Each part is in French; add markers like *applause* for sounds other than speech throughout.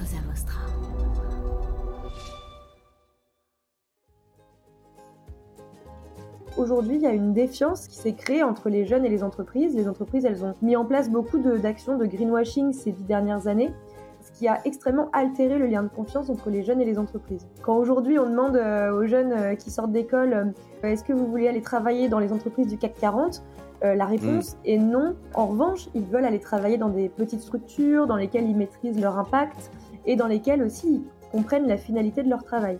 Cosa Vostra. Aujourd'hui, il y a une défiance qui s'est créée entre les jeunes et les entreprises. Les entreprises, elles ont mis en place beaucoup d'actions de, greenwashing ces dix dernières années, ce qui a extrêmement altéré le lien de confiance entre les jeunes et les entreprises. Quand aujourd'hui on demande euh, aux jeunes euh, qui sortent d'école, euh, est-ce que vous voulez aller travailler dans les entreprises du CAC 40 la réponse est non. En revanche, ils veulent aller travailler dans des petites structures dans lesquelles ils maîtrisent leur impact et dans lesquelles aussi comprennent la finalité de leur travail.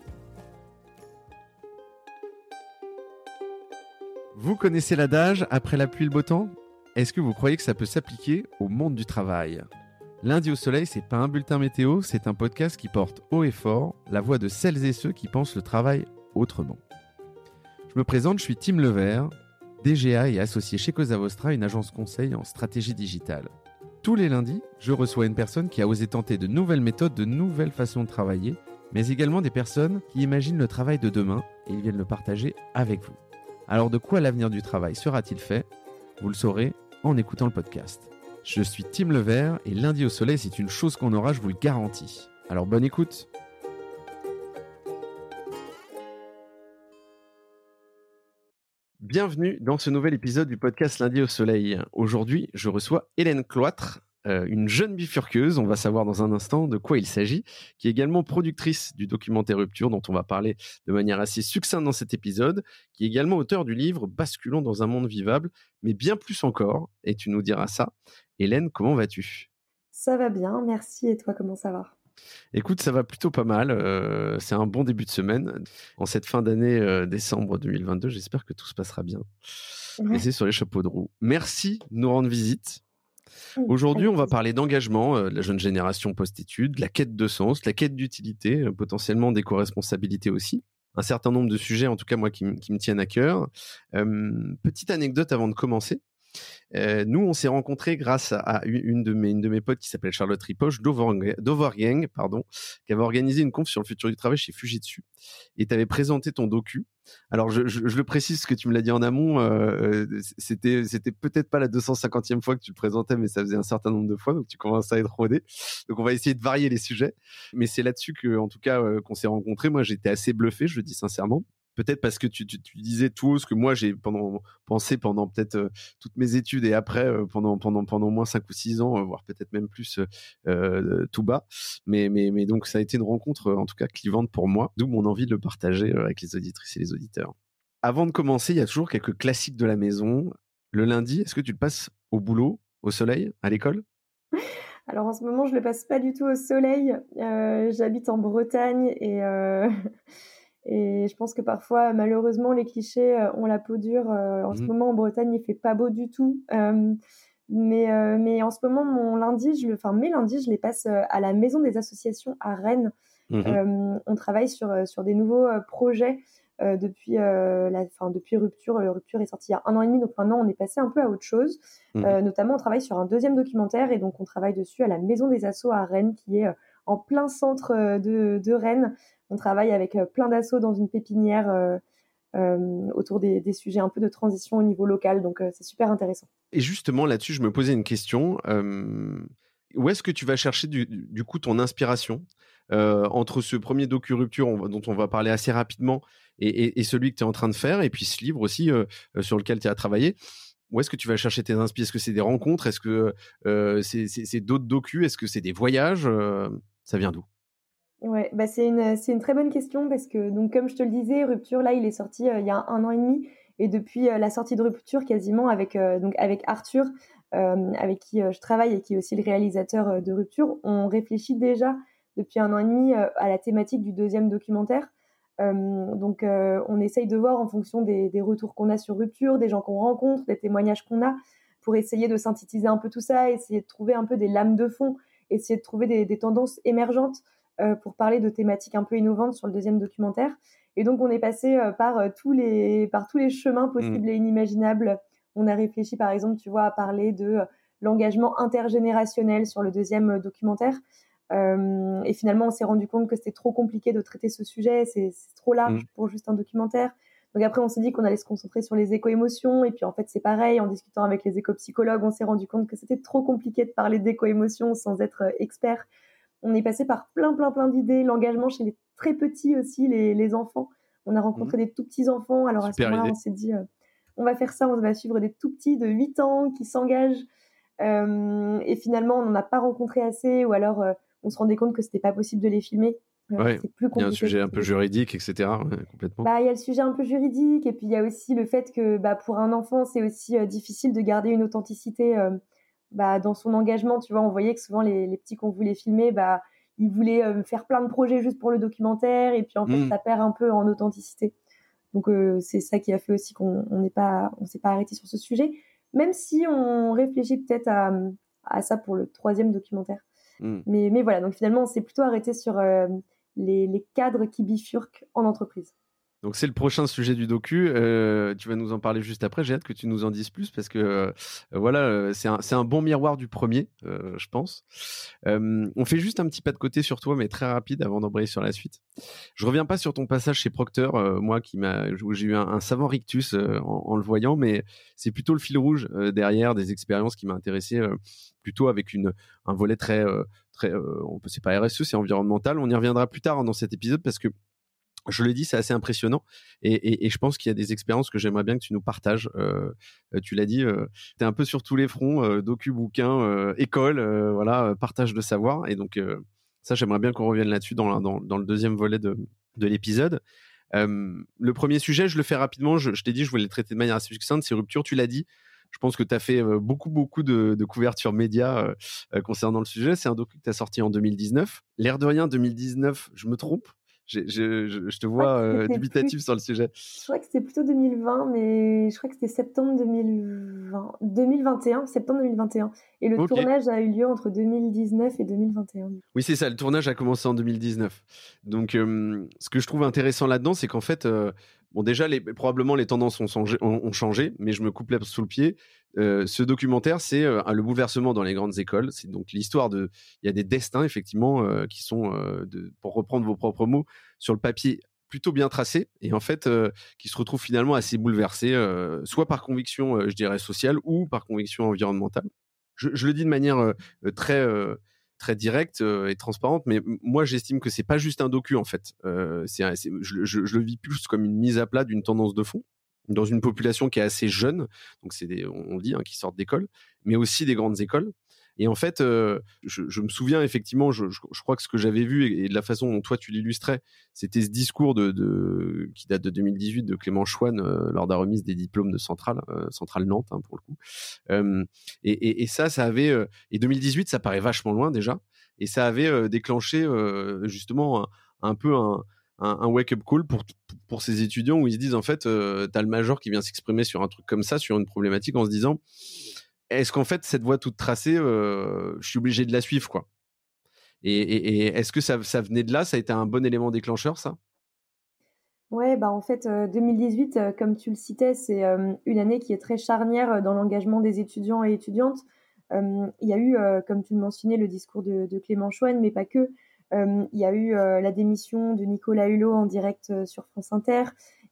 Vous connaissez l'adage après la pluie le beau temps? Est-ce que vous croyez que ça peut s'appliquer au monde du travail? Lundi au soleil, c'est pas un bulletin météo, c'est un podcast qui porte haut et fort la voix de celles et ceux qui pensent le travail autrement. Je me présente, je suis Tim Levert, DGA et associé chez Cosa Vostra, une agence conseil en stratégie digitale. Tous les lundis, je reçois une personne qui a osé tenter de nouvelles méthodes, de nouvelles façons de travailler, mais également des personnes qui imaginent le travail de demain et ils viennent le partager avec vous. Alors de quoi l'avenir du travail sera-t-il fait? Vous le saurez en écoutant le podcast. Je suis Tim Levert et lundi au soleil, c'est une chose qu'on aura, je vous le garantis. Alors bonne écoute Bienvenue dans ce nouvel épisode du podcast Lundi au Soleil. Aujourd'hui, je reçois Hélène Cloître, euh, une jeune bifurqueuse, on va savoir dans un instant de quoi il s'agit, qui est également productrice du documentaire Rupture, dont on va parler de manière assez succincte dans cet épisode, qui est également auteur du livre Basculons dans un monde vivable, mais bien plus encore, et tu nous diras ça. Hélène, comment vas-tu? Ça va bien, merci, et toi, comment ça va? Écoute, ça va plutôt pas mal. Euh, c'est un bon début de semaine. En cette fin d'année euh, décembre 2022, j'espère que tout se passera bien. Et c'est sur les chapeaux de roue. Merci de nous rendre visite. Aujourd'hui, on va parler d'engagement, euh, de la jeune génération post-études, la quête de sens, la quête d'utilité, potentiellement d'éco-responsabilité aussi. Un certain nombre de sujets, en tout cas moi, qui, me tiennent à cœur. Petite anecdote avant de commencer. Nous, on s'est rencontrés grâce à une de mes, une de mes potes qui s'appelle Charlotte Ripoche d'Overgang, pardon, qui avait organisé une conf sur le futur du travail chez Fujitsu. Et tu avais présenté ton docu. Alors, je, le précise, ce que tu me l'as dit en amont, c'était, peut-être pas la 250e fois que tu le présentais, mais ça faisait un certain nombre de fois, donc tu commences à être rodé. Donc, on va essayer de varier les sujets. Mais c'est là-dessus que, en tout cas, qu'on s'est rencontrés. Moi, j'étais assez bluffé, je le dis sincèrement peut-être parce que tu, disais tout ce que moi j'ai pensé pendant peut-être euh, toutes mes études et après euh, pendant pendant pendant moins cinq ou six ans euh, voire peut-être même plus tout bas. Mais mais donc ça a été une rencontre en tout cas clivante pour moi d'où mon envie de le partager avec les auditrices et les auditeurs. Avant de commencer il y a toujours quelques classiques de la maison. Le lundi est-ce que tu le passes au boulot au soleil à l'école? Alors en ce moment, je le passe pas du tout au soleil. J'habite en Bretagne et Et je pense que parfois, malheureusement, les clichés euh, ont la peau dure. Euh, en ce mhm. moment, en Bretagne, il fait pas beau du tout. Euh, mais, mais en ce moment, mon lundi, je le, enfin mes lundis, je les passe à la Maison des associations à Rennes. Mhm. on travaille sur sur des nouveaux projets depuis la, fin, depuis Rupture. Rupture est sorti il y a un an et demi, donc maintenant on est passé un peu à autre chose. Mhm. notamment, on travaille sur un deuxième documentaire et donc on travaille dessus à la Maison des Assos à Rennes, qui est en plein centre de, de Rennes. On travaille avec euh, plein d'assauts dans une pépinière euh, euh, autour des, sujets un peu de transition au niveau local. Donc c'est super intéressant. Et justement là-dessus, je me posais une question. où est-ce que tu vas chercher du, coup ton inspiration entre ce premier docu rupture dont on va parler assez rapidement et, celui que tu es en train de faire et puis ce livre aussi sur lequel tu as travaillé? Où est-ce que tu vas chercher tes inspirations Est-ce que c'est des rencontres? Est-ce que c'est d'autres docus? Est-ce que c'est des voyages? Ça vient d'où? Ouais, bah c'est une c'est une très bonne question parce que donc comme je te le disais, Rupture là, il est sorti euh, il y a un an et demi et depuis euh, la sortie de Rupture quasiment avec euh, donc avec Arthur avec qui je travaille et qui est aussi le réalisateur de Rupture, on réfléchit déjà depuis un an et demi à la thématique du deuxième documentaire. donc on essaye de voir en fonction des, des retours qu'on a sur Rupture, des gens qu'on rencontre, des témoignages qu'on a, pour essayer de synthétiser un peu tout ça, essayer de trouver un peu des lames de fond, essayer de trouver des, des tendances émergentes. Euh, pour parler de thématiques un peu innovantes sur le deuxième documentaire. Et donc on est passé euh, par euh, tous les par tous les chemins possibles mm. et inimaginables. On a réfléchi par exemple, tu vois, à parler de l'engagement intergénérationnel sur le deuxième documentaire. Euh, et finalement, on s'est rendu compte que c'était trop compliqué de traiter ce sujet, c'est trop large mm. pour juste un documentaire. Donc après, on s'est dit qu'on allait se concentrer sur les éco-émotions. Et puis en fait, c'est pareil, en discutant avec les éco-psychologues, on s'est rendu compte que c'était trop compliqué de parler d'éco-émotions sans être expert. On est passé par plein, plein, plein d'idées. L'engagement chez les très petits aussi, les, enfants. On a rencontré mmh. des tout petits enfants. Alors à ce moment-là, on s'est dit, on va faire ça, on va suivre des tout petits de 8 ans qui s'engagent. et finalement, on n'en a pas rencontré assez, ou alors on se rendait compte que c'était pas possible de les filmer. Euh, plus il y a un sujet un peu juridique, etc. complètement. Bah, il y a le sujet un peu juridique, et puis il y a aussi le fait que bah, pour un enfant, c'est aussi euh, difficile de garder une authenticité euh, bah, dans son engagement. Tu vois, on voyait que souvent les, les petits qu'on voulait filmer, bah, ils voulaient faire plein de projets juste pour le documentaire, et puis en fait, mmh. ça perd un peu en authenticité. Donc c'est ça qui a fait aussi qu'on n'est pas, on s'est pas arrêté sur ce sujet, même si on réfléchit peut-être à, à ça pour le troisième documentaire. Mmh. Mais, mais voilà, donc finalement, on s'est plutôt arrêté sur euh, les, les, cadres qui bifurquent en entreprise. Donc c'est le prochain sujet du docu. Euh, tu vas nous en parler juste après. J'ai hâte que tu nous en dises plus parce que euh, voilà, euh, c'est un, un, bon miroir du premier, je pense. on fait juste un petit pas de côté sur toi, mais très rapide avant d'embrayer sur la suite. Je reviens pas sur ton passage chez Procter, moi qui m'a, j'ai eu un, savant rictus en, le voyant, mais c'est plutôt le fil rouge derrière des expériences qui m'a intéressé, plutôt avec une, un volet très très, on peut c'est pas RSE, c'est environnemental. On y reviendra plus tard dans cet épisode parce que je l'ai dit, c'est assez impressionnant. Et, je pense qu'il y a des expériences que j'aimerais bien que tu nous partages. Euh, euh, tu l'as dit, euh, tu es un peu sur tous les fronts, docu, bouquin, école, voilà, partage de savoir. Et donc, ça, j'aimerais bien qu'on revienne là-dessus dans, le deuxième volet de, l'épisode. le premier sujet, je le fais rapidement. Je, t'ai dit, je voulais le traiter de manière assez succincte. C'est rupture, tu l'as dit. Je pense que tu as fait beaucoup, beaucoup de, de couverture média concernant le sujet. C'est un docu que tu as sorti en 2019. L'air de rien, 2019, je me trompe? Je, te vois euh, dubitatif sur le sujet. Je crois que c'était plutôt 2020, mais je crois que c'était septembre 2020, 2021, septembre 2021. Et le tournage a eu lieu entre 2019 et 2021. Oui, c'est ça. Le tournage a commencé en 2019. Donc, ce que je trouve intéressant là-dedans, c'est qu'en fait, euh, bon, déjà, probablement les tendances ont changé, mais je me coupe sous le pied. Euh, ce documentaire, c'est euh, le bouleversement dans les grandes écoles. C'est donc l'histoire de. Il y a des destins, effectivement, euh, qui sont, pour reprendre vos propres mots, sur le papier plutôt bien tracés et en fait qui se retrouvent finalement assez bouleversés, soit par conviction, je dirais, sociale ou par conviction environnementale. Je le dis de manière très très directe et transparente, mais moi j'estime que c'est pas juste un docu en fait. je, je, le vis plus comme une mise à plat d'une tendance de fond dans une population qui est assez jeune, donc c'est des, on dit, hein, qui sortent d'école, mais aussi des grandes écoles. Et en fait, euh, je, me souviens effectivement, je, crois que ce que j'avais vu et, de la façon dont toi tu l'illustrais, c'était ce discours de, qui date de 2018 de Clément Chouane euh, lors de la remise des diplômes de Centrale, euh, Centrale Nantes hein, pour le coup. Et, ça, ça avait et 2018, ça paraît vachement loin déjà, et ça avait déclenché justement un peu un wake-up call pour, pour ces étudiants où ils se disent en fait, euh, tu as le major qui vient s'exprimer sur un truc comme ça, sur une problématique, en se disant est-ce qu'en fait, cette voie toute tracée, euh, je suis obligé de la suivre quoi? Et, est-ce que ça, venait de là? Ça a été un bon élément déclencheur, ça? Ouais, bah en fait, 2018, euh, comme tu le citais, c'est une année qui est très charnière dans l'engagement des étudiants et étudiantes. Il y a eu, comme tu le mentionnais, le discours de, Clément Chouane, mais pas que. Euh, il y a eu euh, la démission de Nicolas Hulot en direct euh, sur France Inter.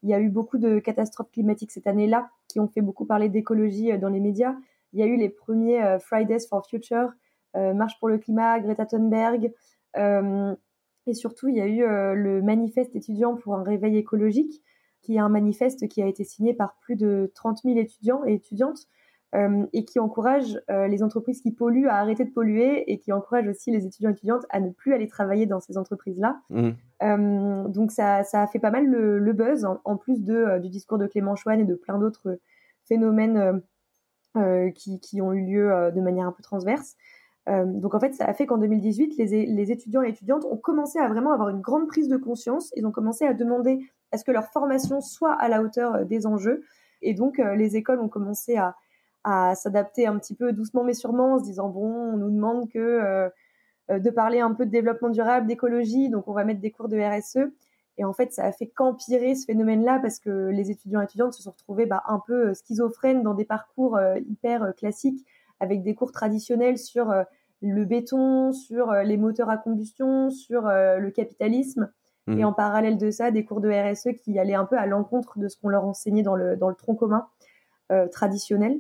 Il y a eu beaucoup de catastrophes climatiques cette année-là qui ont fait beaucoup parler d'écologie dans les médias. Il y a eu les premiers Fridays for Future, Marche pour le climat, Greta Thunberg. et surtout, il y a eu le manifeste étudiant pour un réveil écologique, qui est un manifeste qui a été signé par plus de 30 000 étudiants et étudiantes euh, et qui encourage euh, les entreprises qui polluent à arrêter de polluer et qui encourage aussi les étudiants et étudiantes à ne plus aller travailler dans ces entreprises-là. Mmh. Euh, donc ça, ça, a fait pas mal le, le buzz, en, plus de, du discours de Clément Chouane et de plein d'autres phénomènes qui, qui, ont eu lieu de manière un peu transverse. donc en fait, ça a fait qu'en 2018, les, étudiants et étudiantes ont commencé à vraiment avoir une grande prise de conscience. Ils ont commencé à demander à ce que leur formation soit à la hauteur des enjeux. Et donc les écoles ont commencé à, à s'adapter un petit peu doucement mais sûrement en se disant bon, on nous demande que euh, euh, de parler un peu de développement durable, d'écologie, donc on va mettre des cours de RSE. Et en fait, ça a fait qu'empirer ce phénomène-là parce que les étudiants et étudiantes se sont retrouvés bah, un peu euh, schizophrènes dans des parcours hyper classiques avec des cours traditionnels sur le béton, sur les moteurs à combustion, sur le capitalisme. Mmh. Et en parallèle de ça, des cours de RSE qui allaient un peu à l'encontre de ce qu'on leur enseignait dans le, dans le tronc commun traditionnel.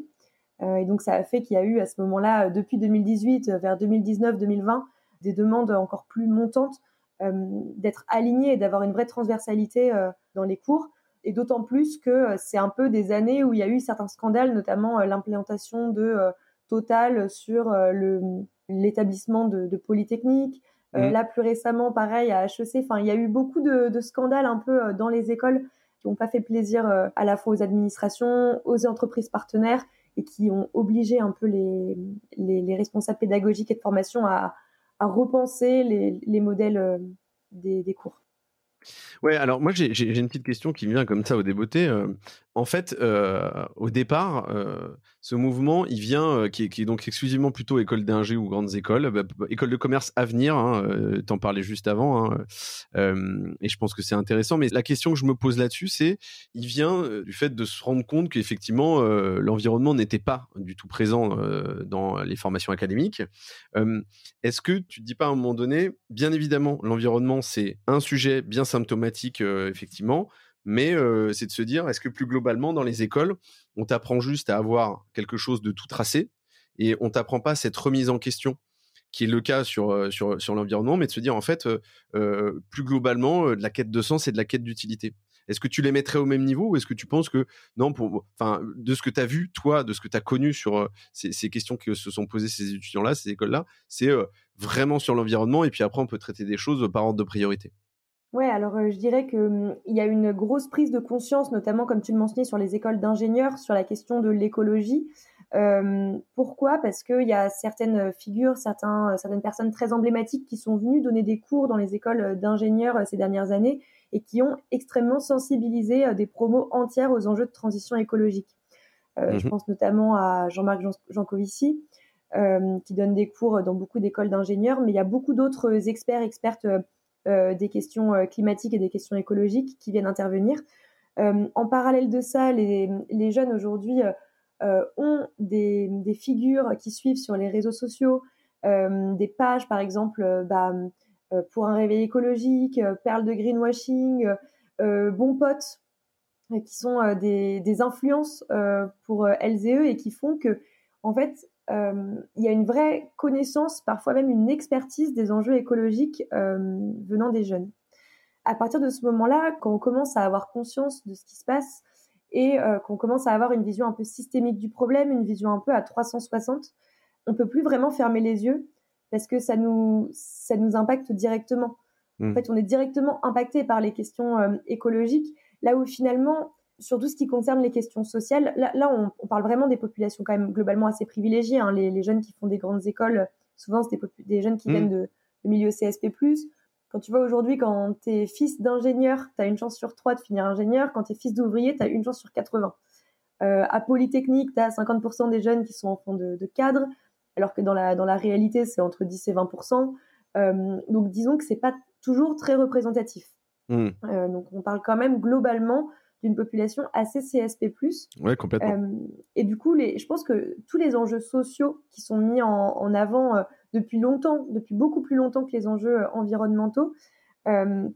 Euh, et donc ça a fait qu'il y a eu à ce moment-là, euh, depuis 2018 euh, vers 2019-2020, des demandes encore plus montantes, d'être aligné et d'avoir une vraie transversalité dans les cours. Et d'autant plus que c'est un peu des années où il y a eu certains scandales, notamment l'implémentation de Total sur l'établissement de, de Polytechnique. Mmh. Là, plus récemment, pareil, à HEC, enfin, il y a eu beaucoup de, de scandales un peu dans les écoles qui n'ont pas fait plaisir à la fois aux administrations, aux entreprises partenaires et qui ont obligé un peu les, les, responsables pédagogiques et de formation à, à repenser les, les modèles euh, des, des, cours. Ouais, alors moi j'ai une petite question qui me vient comme ça au débeauté. Euh, en fait, euh, au départ, euh, ce mouvement, il vient, qui, est donc exclusivement plutôt école d'ingé ou grandes écoles, bah, école de commerce à venir, hein, t'en parlais juste avant, hein, et je pense que c'est intéressant. Mais la question que je me pose là-dessus, c'est, il vient du fait de se rendre compte qu'effectivement, l'environnement n'était pas du tout présent dans les formations académiques. Est-ce que tu te dis pas à un moment donné, bien évidemment, l'environnement, c'est un sujet bien symptomatique, effectivement, mais c'est de se dire, est-ce que plus globalement, dans les écoles, on t'apprend juste à avoir quelque chose de tout tracé et on t'apprend pas cette remise en question qui est le cas sur, sur l'environnement, mais de se dire, en fait, plus globalement, de la quête de sens et de la quête d'utilité. Est-ce que tu les mettrais au même niveau ou est-ce que tu penses que, non, de ce que tu as vu, toi, de ce que tu as connu sur ces, ces, questions que se sont posées ces étudiants-là, ces écoles-là, c'est vraiment sur l'environnement et puis après, on peut traiter des choses par ordre de priorité Ouais, alors euh, je dirais que hum, il y a une grosse prise de conscience, notamment comme tu le mentionnais sur les écoles d'ingénieurs, sur la question de l'écologie. Euh, pourquoi? Parce qu'il y a certaines figures, certains, certaines personnes très emblématiques qui sont venues donner des cours dans les écoles d'ingénieurs euh, ces dernières années et qui ont extrêmement sensibilisé euh, des promos entières aux enjeux de transition écologique. Euh, Je mmh pense notamment à Jean-Marc Jancovici, euh, qui donne des cours dans beaucoup d'écoles d'ingénieurs, mais il y a beaucoup d'autres experts, expertes euh, des questions euh, climatiques et des questions écologiques qui viennent intervenir. Euh, en parallèle de ça, les, jeunes aujourd'hui ont des, figures qui suivent sur les réseaux sociaux, des pages par exemple bah, pour un réveil écologique, perles de greenwashing, bons potes, qui sont des, des influences pour elles et eux et qui font que en fait euh, il y a une vraie connaissance, parfois même une expertise des enjeux écologiques euh, venant des jeunes. À partir de ce moment-là, quand on commence à avoir conscience de ce qui se passe et euh, qu'on commence à avoir une vision un peu systémique du problème, une vision un peu à 360, on peut plus vraiment fermer les yeux parce que ça nous, ça nous impacte directement. En mmh. fait, on est directement impacté par les questions écologiques, là où finalement, sur tout ce qui concerne les questions sociales, là, on, parle vraiment des populations quand même globalement assez privilégiées. Hein. Les, jeunes qui font des grandes écoles, souvent c'est des, jeunes qui mmh. viennent de, milieu CSP+. Quand tu vois aujourd'hui, quand tu es fils d'ingénieur, tu as une chance sur trois de finir ingénieur. Quand tu es fils d'ouvrier, tu as une chance sur 80. Euh, à Polytechnique, tu as 50% des jeunes qui sont enfants de, de cadre, alors que dans la, dans la réalité, c'est entre 10 et 20%. Euh, donc disons que c'est pas toujours très représentatif. Mmh. Euh, donc on parle quand même globalement d'une population assez CSP+. Ouais, complètement. Euh, et du coup, les, je pense que tous les enjeux sociaux qui sont mis en, en avant euh, depuis longtemps, depuis beaucoup plus longtemps que les enjeux euh, environnementaux,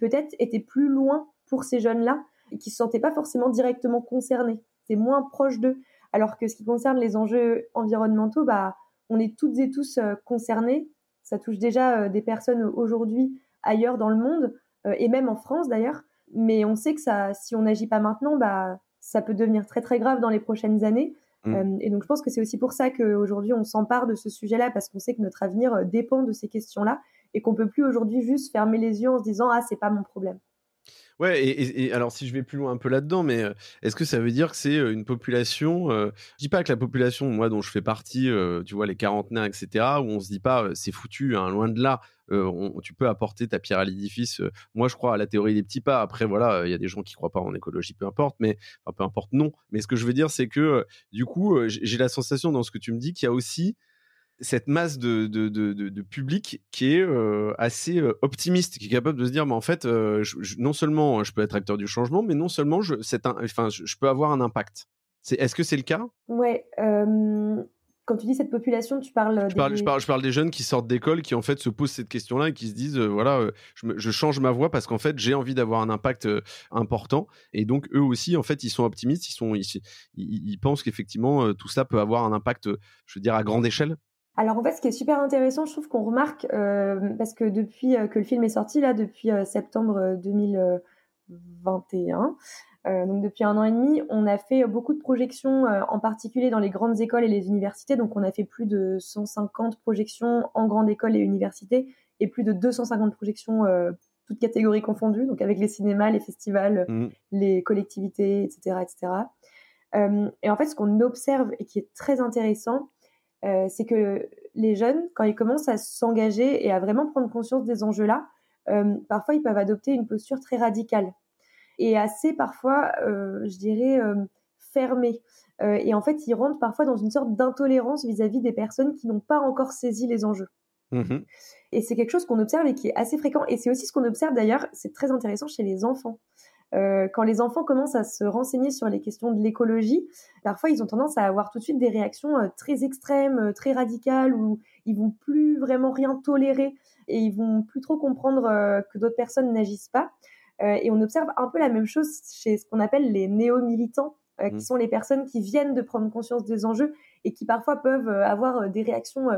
peut-être étaient plus loin pour ces jeunes-là et qui se sentaient pas forcément directement concernés. C'est moins proche d'eux. Alors que ce qui concerne les enjeux environnementaux, bah, on est toutes et tous concernés. Ça touche déjà des personnes aujourd'hui ailleurs dans le monde et même en France d'ailleurs mais on sait que ça, si on n'agit pas maintenant, bah, ça peut devenir très très grave dans les prochaines années. Mm. Euh, et donc je pense que c'est aussi pour ça qu'aujourd'hui on s'empare de ce sujet-là parce qu'on sait que notre avenir euh, dépend de ces questions-là et qu'on peut plus aujourd'hui juste fermer les yeux en se disant ah c'est pas mon problème. Ouais, et, alors si je vais plus loin un peu là-dedans, mais euh, est-ce que ça veut dire que c'est une population, je dis pas que la population, moi dont je fais partie, tu vois, les quarantenaires, etc., où on se dit pas c'est foutu, hein, loin de là, tu peux apporter ta pierre à l'édifice. moi, je crois à la théorie des petits pas. Après, voilà, il y a des gens qui croient pas en écologie, peu importe, mais peu importe, non. Mais ce que je veux dire, c'est que du coup, j'ai la sensation dans ce que tu me dis qu'il y a aussi cette masse de, public qui est assez optimiste, qui est capable de se dire, mais en fait, non seulement je peux être acteur du changement, mais non seulement je, un, enfin, je, peux avoir un impact. Est-ce que c'est le cas? Ouais quand tu dis cette population, tu parles. Je, parle, je, parle, je parle des jeunes qui sortent d'école, qui en fait se posent cette question-là et qui se disent euh, voilà, euh, je, change ma voix parce qu'en fait j'ai envie d'avoir un impact euh, important. Et donc eux aussi, en fait, ils sont optimistes, ils sont, ils, ils, pensent qu'effectivement tout ça peut avoir un impact, je veux dire, à grande échelle. alors en fait, ce qui est super intéressant, je trouve qu'on remarque, parce que depuis que le film est sorti, là, depuis septembre 2021, euh, donc depuis un an et demi, on a fait beaucoup de projections, euh, en particulier dans les grandes écoles et les universités. Donc on a fait plus de 150 projections en grande école et universités et plus de 250 projections euh, toutes catégories confondues, donc avec les cinémas, les festivals, mmh. les collectivités, etc., etc. et en fait, ce qu'on observe et qui est très intéressant, c'est que les jeunes, quand ils commencent à s'engager et à vraiment prendre conscience des enjeux-là, parfois ils peuvent adopter une posture très radicale et assez parfois, euh, je dirais, euh, fermé. Euh, et en fait, ils rentrent parfois dans une sorte d'intolérance vis-à-vis des personnes qui n'ont pas encore saisi les enjeux. Mmh et c'est quelque chose qu'on observe et qui est assez fréquent. Et c'est aussi ce qu'on observe d'ailleurs, c'est très intéressant chez les enfants. quand les enfants commencent à se renseigner sur les questions de l'écologie, parfois ils ont tendance à avoir tout de suite des réactions très extrêmes, très radicales, où ils vont plus vraiment rien tolérer et ils vont plus trop comprendre que d'autres personnes n'agissent pas. Euh, et on observe un peu la même chose chez ce qu'on appelle les néo-militants, euh, qui mmh. sont les personnes qui viennent de prendre conscience des enjeux et qui parfois peuvent euh, avoir des réactions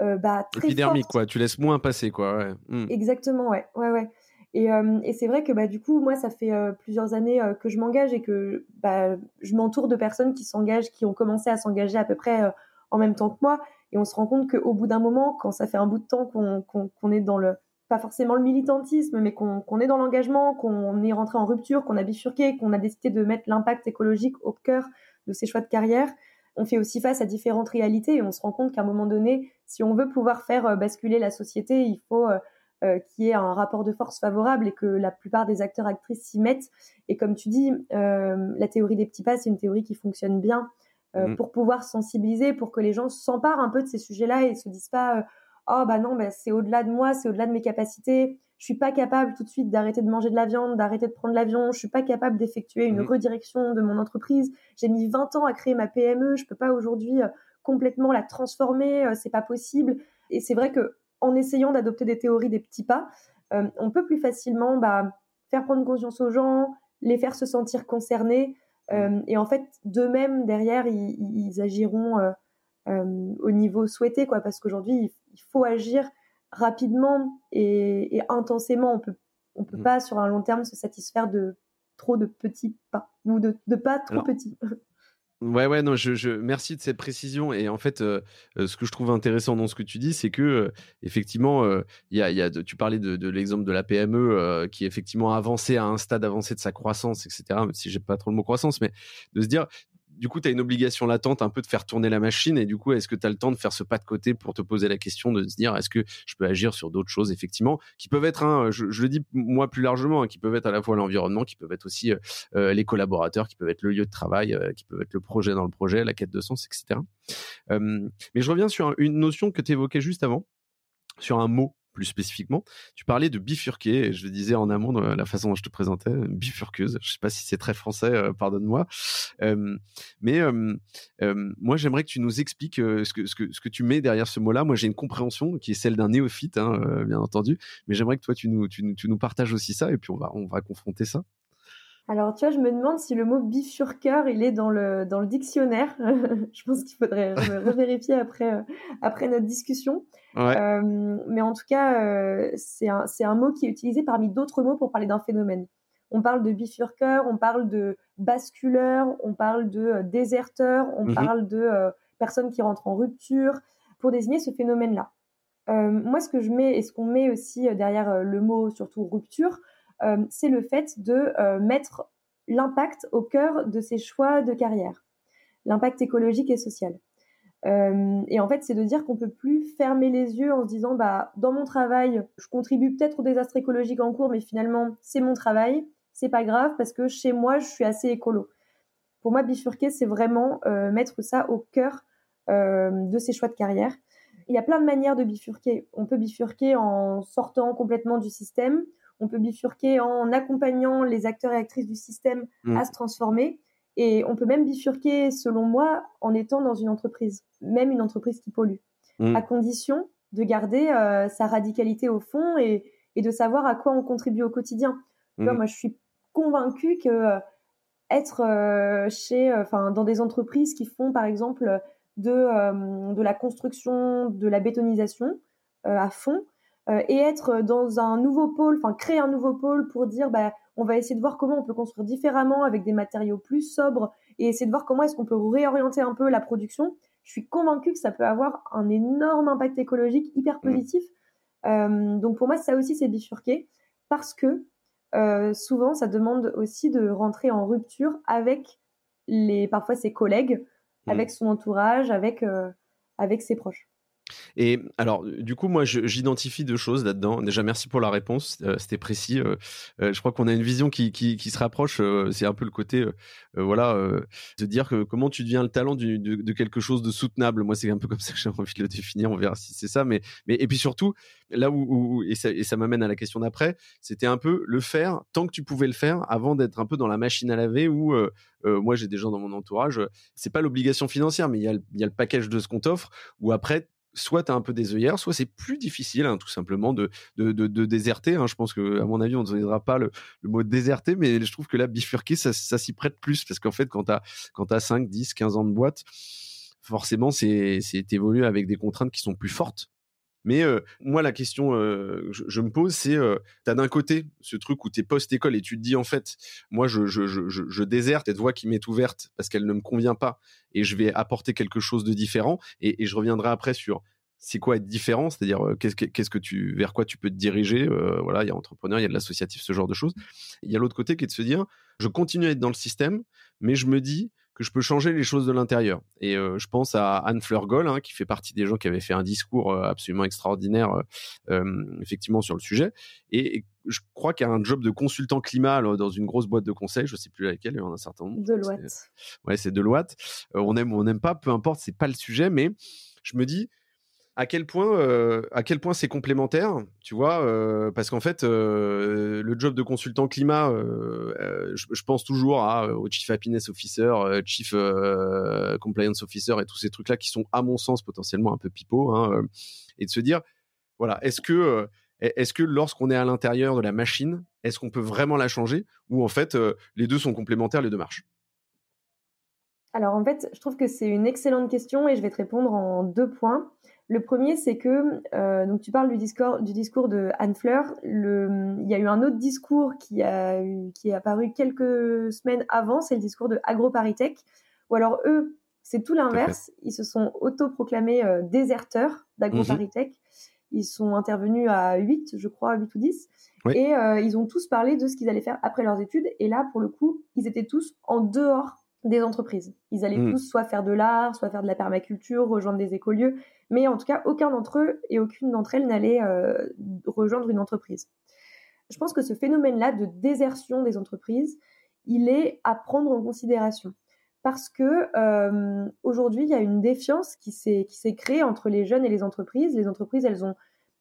bah, très Épidermique, quoi. Tu laisses moins passer, quoi. Mmh. Exactement, ouais, ouais, ouais. Et, et c'est vrai que bah, du coup, moi, ça fait plusieurs années que je m'engage et que bah, je m'entoure de personnes qui s'engagent, qui ont commencé à s'engager à peu près en même temps que moi. Et on se rend compte qu'au bout d'un moment, quand ça fait un bout de temps qu'on est dans le, pas forcément le militantisme, mais qu'on est dans l'engagement, qu'on est rentré en rupture, qu'on a bifurqué, qu'on a décidé de mettre l'impact écologique au cœur de ses choix de carrière, on fait aussi face à différentes réalités et on se rend compte qu'à un moment donné, si on veut pouvoir faire euh, basculer la société, il faut euh, euh, qu'il y ait un rapport de force favorable et que la plupart des acteurs actrices s'y mettent. Et comme tu dis, la théorie des petits pas, c'est une théorie qui fonctionne bien mmh. pour pouvoir sensibiliser, pour que les gens s'emparent un peu de ces sujets-là et se disent pas oh bah non, bah, c'est au-delà de moi, c'est au-delà de mes capacités. Je suis pas capable tout de suite d'arrêter de manger de la viande, d'arrêter de prendre l'avion. Je suis pas capable d'effectuer une mmh. redirection de mon entreprise. J'ai mis 20 ans à créer ma PME. Je peux pas aujourd'hui euh, complètement la transformer. Euh, c'est pas possible. Et c'est vrai que en essayant d'adopter des théories des petits pas, euh, on peut plus facilement bah, faire prendre conscience aux gens, les faire se sentir concernés. Mmh. et en fait, d'eux-mêmes, derrière, ils, ils agiront euh, au niveau souhaité, quoi, parce qu'aujourd'hui, il, faut agir rapidement et, intensément. On peut, on peut mm. pas sur un long terme se satisfaire de trop de petits pas ou de, pas trop petits. *laughs* Ouais, ouais, non, je, je, merci de cette précision. Et en fait, euh, euh, ce que je trouve intéressant dans ce que tu dis, c'est que effectivement, il y a, y a tu parlais de, de l'exemple de la PME qui effectivement a avancé à un stade avancé de sa croissance, etc. Même si j'ai pas trop le mot croissance, mais de se dire, du coup, tu as une obligation latente un peu de faire tourner la machine. Et du coup, est-ce que tu as le temps de faire ce pas de côté pour te poser la question de se dire, est-ce que je peux agir sur d'autres choses, effectivement, qui peuvent être, hein, je, le dis moi plus largement, hein, qui peuvent être à la fois l'environnement, qui peuvent être aussi euh, euh, les collaborateurs, qui peuvent être le lieu de travail, euh, qui peuvent être le projet dans le projet, la quête de sens, etc. mais je reviens sur une notion que tu évoquais juste avant, sur un mot plus spécifiquement. Tu parlais de bifurquer, et je le disais en amont de la façon dont je te présentais, bifurqueuse. Je sais pas si c'est très français, euh, pardonne-moi. mais moi, j'aimerais que tu nous expliques euh, ce, que, ce, que, ce que tu mets derrière ce mot-là. Moi, j'ai une compréhension qui est celle d'un néophyte, hein, euh, bien entendu, mais j'aimerais que toi, tu nous, tu, tu nous partages aussi ça, et puis on va, on va confronter ça. Alors, tu vois, je me demande si le mot bifurqueur, il est dans le, dans le dictionnaire. *laughs* je pense qu'il faudrait *laughs* revérifier après, euh, après notre discussion. Euh, mais en tout cas, euh, c'est un, un, mot qui est utilisé parmi d'autres mots pour parler d'un phénomène. On parle de bifurqueur, on parle de basculeur, on parle de déserteur, on mmh parle de personnes qui rentrent en rupture pour désigner ce phénomène-là. moi, ce que je mets et ce qu'on met aussi derrière le mot, surtout rupture, c'est le fait de euh, mettre l'impact au cœur de ses choix de carrière, l'impact écologique et social. Euh, et en fait, c'est de dire qu'on peut plus fermer les yeux en se disant, bah, dans mon travail, je contribue peut-être au désastre écologique en cours, mais finalement, c'est mon travail, c'est pas grave parce que chez moi, je suis assez écolo. Pour moi, bifurquer, c'est vraiment mettre ça au cœur de ses choix de carrière. Il y a plein de manières de bifurquer. On peut bifurquer en sortant complètement du système on peut bifurquer en accompagnant les acteurs et actrices du système mm. à se transformer. Et on peut même bifurquer, selon moi, en étant dans une entreprise, même une entreprise qui pollue, mm. à condition de garder euh, sa radicalité au fond et, de savoir à quoi on contribue au quotidien. Mm. moi, je suis convaincue que euh, être euh, chez, enfin, dans des entreprises qui font, par exemple, de, de la construction, de la bétonisation à fond, et être dans un nouveau pôle, enfin créer un nouveau pôle pour dire bah, on va essayer de voir comment on peut construire différemment avec des matériaux plus sobres et essayer de voir comment est-ce qu'on peut réorienter un peu la production. Je suis convaincue que ça peut avoir un énorme impact écologique hyper mmh. positif. Euh, donc pour moi, ça aussi, c'est bifurqué parce que euh, souvent, ça demande aussi de rentrer en rupture avec les, parfois ses collègues, mmh. avec son entourage, avec, euh, avec ses proches. Et alors, du coup, moi, j'identifie deux choses là-dedans. Déjà, merci pour la réponse. Euh, c'était précis. Euh, euh, je crois qu'on a une vision qui, se rapproche. c'est un peu le côté, voilà, de dire comment tu deviens le talent de, quelque chose de soutenable. Moi, c'est un peu comme ça que j'ai envie de le définir. On verra si c'est ça. Mais, et puis surtout, là où, et ça, m'amène à la question d'après, c'était un peu le faire tant que tu pouvais le faire avant d'être un peu dans la machine à laver où moi j'ai des gens dans mon entourage. C'est pas l'obligation financière, mais il y, a, y a le package de ce qu'on t'offre. Où après soit tu as un peu des œillères, soit c'est plus difficile, hein, tout simplement, de, de, de, déserter. Hein. Je pense que, à mon avis, on ne donnera pas le, mot déserter, mais je trouve que là, bifurquer, ça, ça s'y prête plus, parce qu'en fait, quand tu as, as 5, 10, 15 ans de boîte, forcément, c'est évolué avec des contraintes qui sont plus fortes. Mais moi, la question euh, je, me pose, c'est, euh, tu as d'un côté ce truc où tu es post-école et tu te dis, en fait, moi, je, déserte cette voie qui m'est ouverte parce qu'elle ne me convient pas et je vais apporter quelque chose de différent. Et, et je reviendrai après sur c'est quoi être différent, c'est-à-dire qu'est-ce que, qu'est-ce que tu, vers quoi tu peux te diriger. voilà, il y a entrepreneur, il y a de l'associatif, ce genre de choses. Il y a l'autre côté qui est de se dire, je continue à être dans le système, mais je me dis, que je peux changer les choses de l'intérieur. Et euh, je pense à Anne Fleurgol, hein, qui fait partie des gens qui avaient fait un discours euh, absolument extraordinaire, euh, effectivement, sur le sujet. Et, je crois qu'il y a un job de consultant climat dans une grosse boîte de conseil, je sais plus laquelle, il y en a un certain nombre. Deloitte. Ouais, c'est Deloitte. on aime ou on n'aime pas, peu importe, c'est pas le sujet, mais je me dis, à quel point euh, à quel point c'est complémentaire tu vois euh, parce qu'en fait euh, le job de consultant climat je, pense toujours au chief happiness officer chief compliance officer et tous ces trucs là qui sont à mon sens potentiellement un peu pipeau hein, et de se dire voilà est-ce que est-ce que lorsqu'on est à l'intérieur de la machine est-ce qu'on peut vraiment la changer ou en fait les deux sont complémentaires les deux marchent? Alors en fait, je trouve que c'est une excellente question et je vais te répondre en deux points. Le premier, c'est que euh, donc tu parles du discours, du discours de Anne Fleur. Le, il y a eu un autre discours qui a qui est apparu quelques semaines avant, c'est le discours de AgroParisTech. Ou alors eux, c'est tout l'inverse. Ils se sont autoproclamés euh, déserteurs d'AgroParisTech. Mhm. Ils sont intervenus à 8, je crois, 8 ou 10. Et euh, ils ont tous parlé de ce qu'ils allaient faire après leurs études. Et là, pour le coup, ils étaient tous en dehors des entreprises. Ils allaient hmm. tous soit faire de l'art, soit faire de la permaculture, rejoindre des écolieux, mais en tout cas, aucun d'entre eux et aucune d'entre elles n'allait euh, rejoindre une entreprise. Je pense que ce phénomène-là de désertion des entreprises, il est à prendre en considération parce que euh, aujourd'hui, il y a une défiance qui s'est qui s'est créée entre les jeunes et les entreprises. Les entreprises, elles ont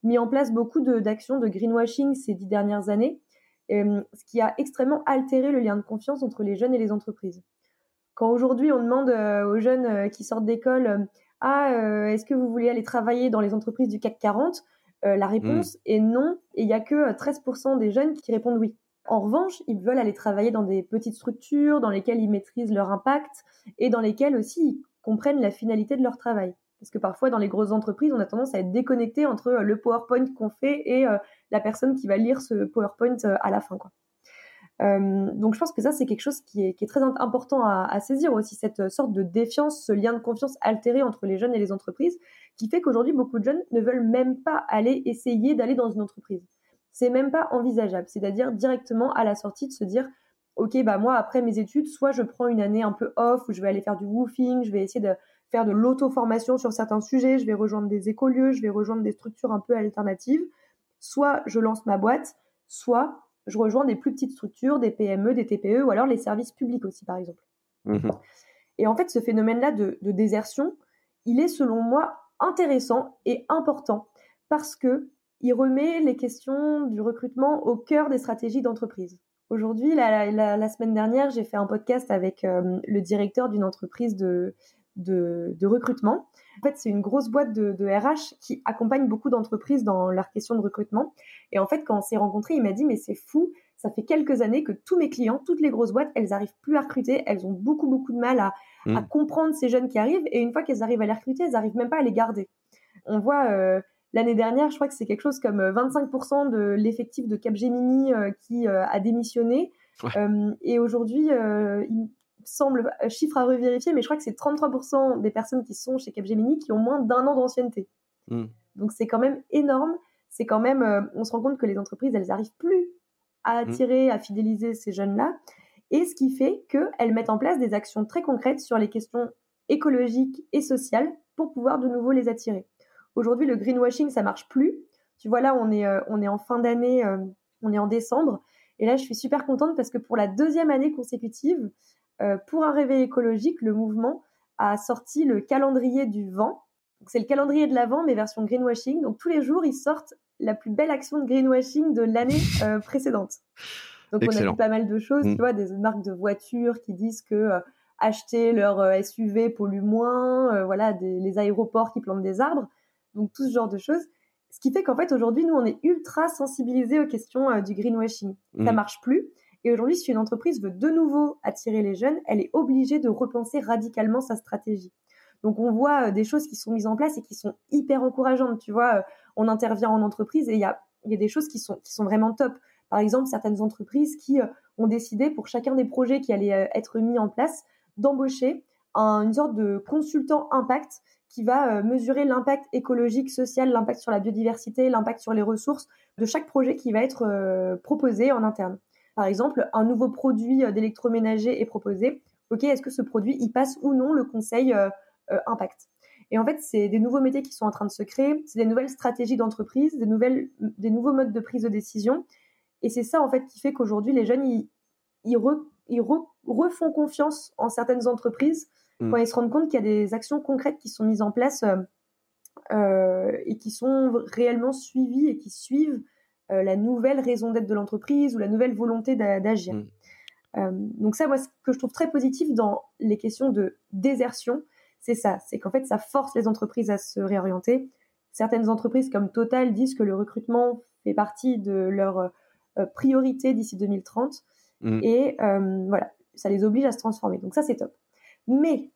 mis en place beaucoup d'actions de, greenwashing ces dix dernières années, euh, ce qui a extrêmement altéré le lien de confiance entre les jeunes et les entreprises. Quand aujourd'hui on demande euh, aux jeunes euh, qui sortent d'école, euh, ah, est-ce que vous voulez aller travailler dans les entreprises du CAC 40 La réponse hmm. est non, et il n'y a que 13% des jeunes qui répondent oui. En revanche, ils veulent aller travailler dans des petites structures dans lesquelles ils maîtrisent leur impact et dans lesquelles aussi ils comprennent la finalité de leur travail. Parce que parfois, dans les grosses entreprises, on a tendance à être déconnecté entre le PowerPoint qu'on fait et la personne qui va lire ce PowerPoint à la fin. Quoi. Euh, donc je pense que ça, c'est quelque chose qui est, très important à, à, saisir aussi, cette sorte de défiance, ce lien de confiance altéré entre les jeunes et les entreprises, qui fait qu'aujourd'hui, beaucoup de jeunes ne veulent même pas aller essayer d'aller dans une entreprise. C'est même pas envisageable, c'est-à-dire directement à la sortie de se dire, ok, bah moi, après mes études, soit je prends une année un peu off, où je vais aller faire du woofing, je vais essayer de faire de l'auto-formation sur certains sujets, je vais rejoindre des écolieux, je vais rejoindre des structures un peu alternatives, soit je lance ma boîte, soit je rejoins des plus petites structures, des PME, des TPE, ou alors les services publics aussi, par exemple. Mhm. Et en fait, ce phénomène-là de, désertion, il est selon moi intéressant et important parce que il remet les questions du recrutement au cœur des stratégies d'entreprise. Aujourd'hui, la, semaine dernière, j'ai fait un podcast avec euh, le directeur d'une entreprise de, de, recrutement. En fait, c'est une grosse boîte de, RH qui accompagne beaucoup d'entreprises dans leur question de recrutement. Et en fait, quand on s'est rencontrés, il m'a dit, mais c'est fou, ça fait quelques années que tous mes clients, toutes les grosses boîtes, elles arrivent plus à recruter, elles ont beaucoup, beaucoup de mal à, à mmh. comprendre ces jeunes qui arrivent. Et une fois qu'elles arrivent à les recruter, elles n'arrivent même pas à les garder. On voit euh, l'année dernière, je crois que c'est quelque chose comme 25% de l'effectif de Capgemini euh, qui euh, a démissionné. et aujourd'hui, il semble, chiffre à revérifier, mais je crois que c'est 33% des personnes qui sont chez Capgemini qui ont moins d'un an d'ancienneté. Mmh. Donc c'est quand même énorme. C'est quand même, on se rend compte que les entreprises, elles n'arrivent plus à mmh. attirer, à fidéliser ces jeunes-là. Et ce qui fait qu'elles mettent en place des actions très concrètes sur les questions écologiques et sociales pour pouvoir de nouveau les attirer. Aujourd'hui, le greenwashing, ça marche plus. Tu vois, là, on est, euh, on est en fin d'année, euh, on est en décembre. Et là, je suis super contente parce que pour la deuxième année consécutive, euh, pour un réveil écologique, le mouvement a sorti le calendrier du vent. C'est le calendrier de l'avant, mais version greenwashing. Donc tous les jours, ils sortent la plus belle action de greenwashing de l'année précédente. Donc on a vu pas mal de choses, tu mm. vois, des marques de voitures qui disent que acheter leur SUV pollue moins, voilà, les aéroports qui plantent des arbres donc tout ce genre de choses. Ce qui fait qu'en fait aujourd'hui nous on est ultra sensibilisés aux questions euh, du greenwashing. Ça Ça mmh. marche plus. Et aujourd'hui, si une entreprise veut de nouveau attirer les jeunes, elle est obligée de repenser radicalement sa stratégie. Donc on voit euh, des choses qui sont mises en place et qui sont hyper encourageantes. Tu vois, euh, on intervient en entreprise et il y a, des choses qui sont, vraiment top. Par exemple, certaines entreprises qui ont décidé pour chacun des projets qui allaient être mis en place d'embaucher une sorte de consultant impact qui va euh, mesurer l'impact écologique, social, l'impact sur la biodiversité, l'impact sur les ressources de chaque projet qui va être euh, proposé en interne. Par exemple, un nouveau produit euh, d'électroménager est proposé. Ok, est-ce que ce produit il passe ou non le conseil impact? Et en fait, c'est des nouveaux métiers qui sont en train de se créer, c'est des nouvelles stratégies d'entreprise, des nouvelles, des nouveaux modes de prise de décision. Et c'est ça en fait qui fait qu'aujourd'hui les jeunes ils, ils, refont confiance en certaines entreprises quand mm. ils se rendent compte qu'il y a des actions concrètes qui sont mises en place euh, euh, et qui sont réellement suivies et qui suivent euh, la nouvelle raison d'être de l'entreprise ou la nouvelle volonté d'agir. Mm. donc ça, moi, ce que je trouve très positif dans les questions de désertion, c'est ça, c'est qu'en fait, ça force les entreprises à se réorienter. Certaines entreprises comme Total disent que le recrutement fait partie de leur priorité d'ici 2030. Mm. Et voilà, ça les oblige à se transformer. Donc ça, c'est top. Mais,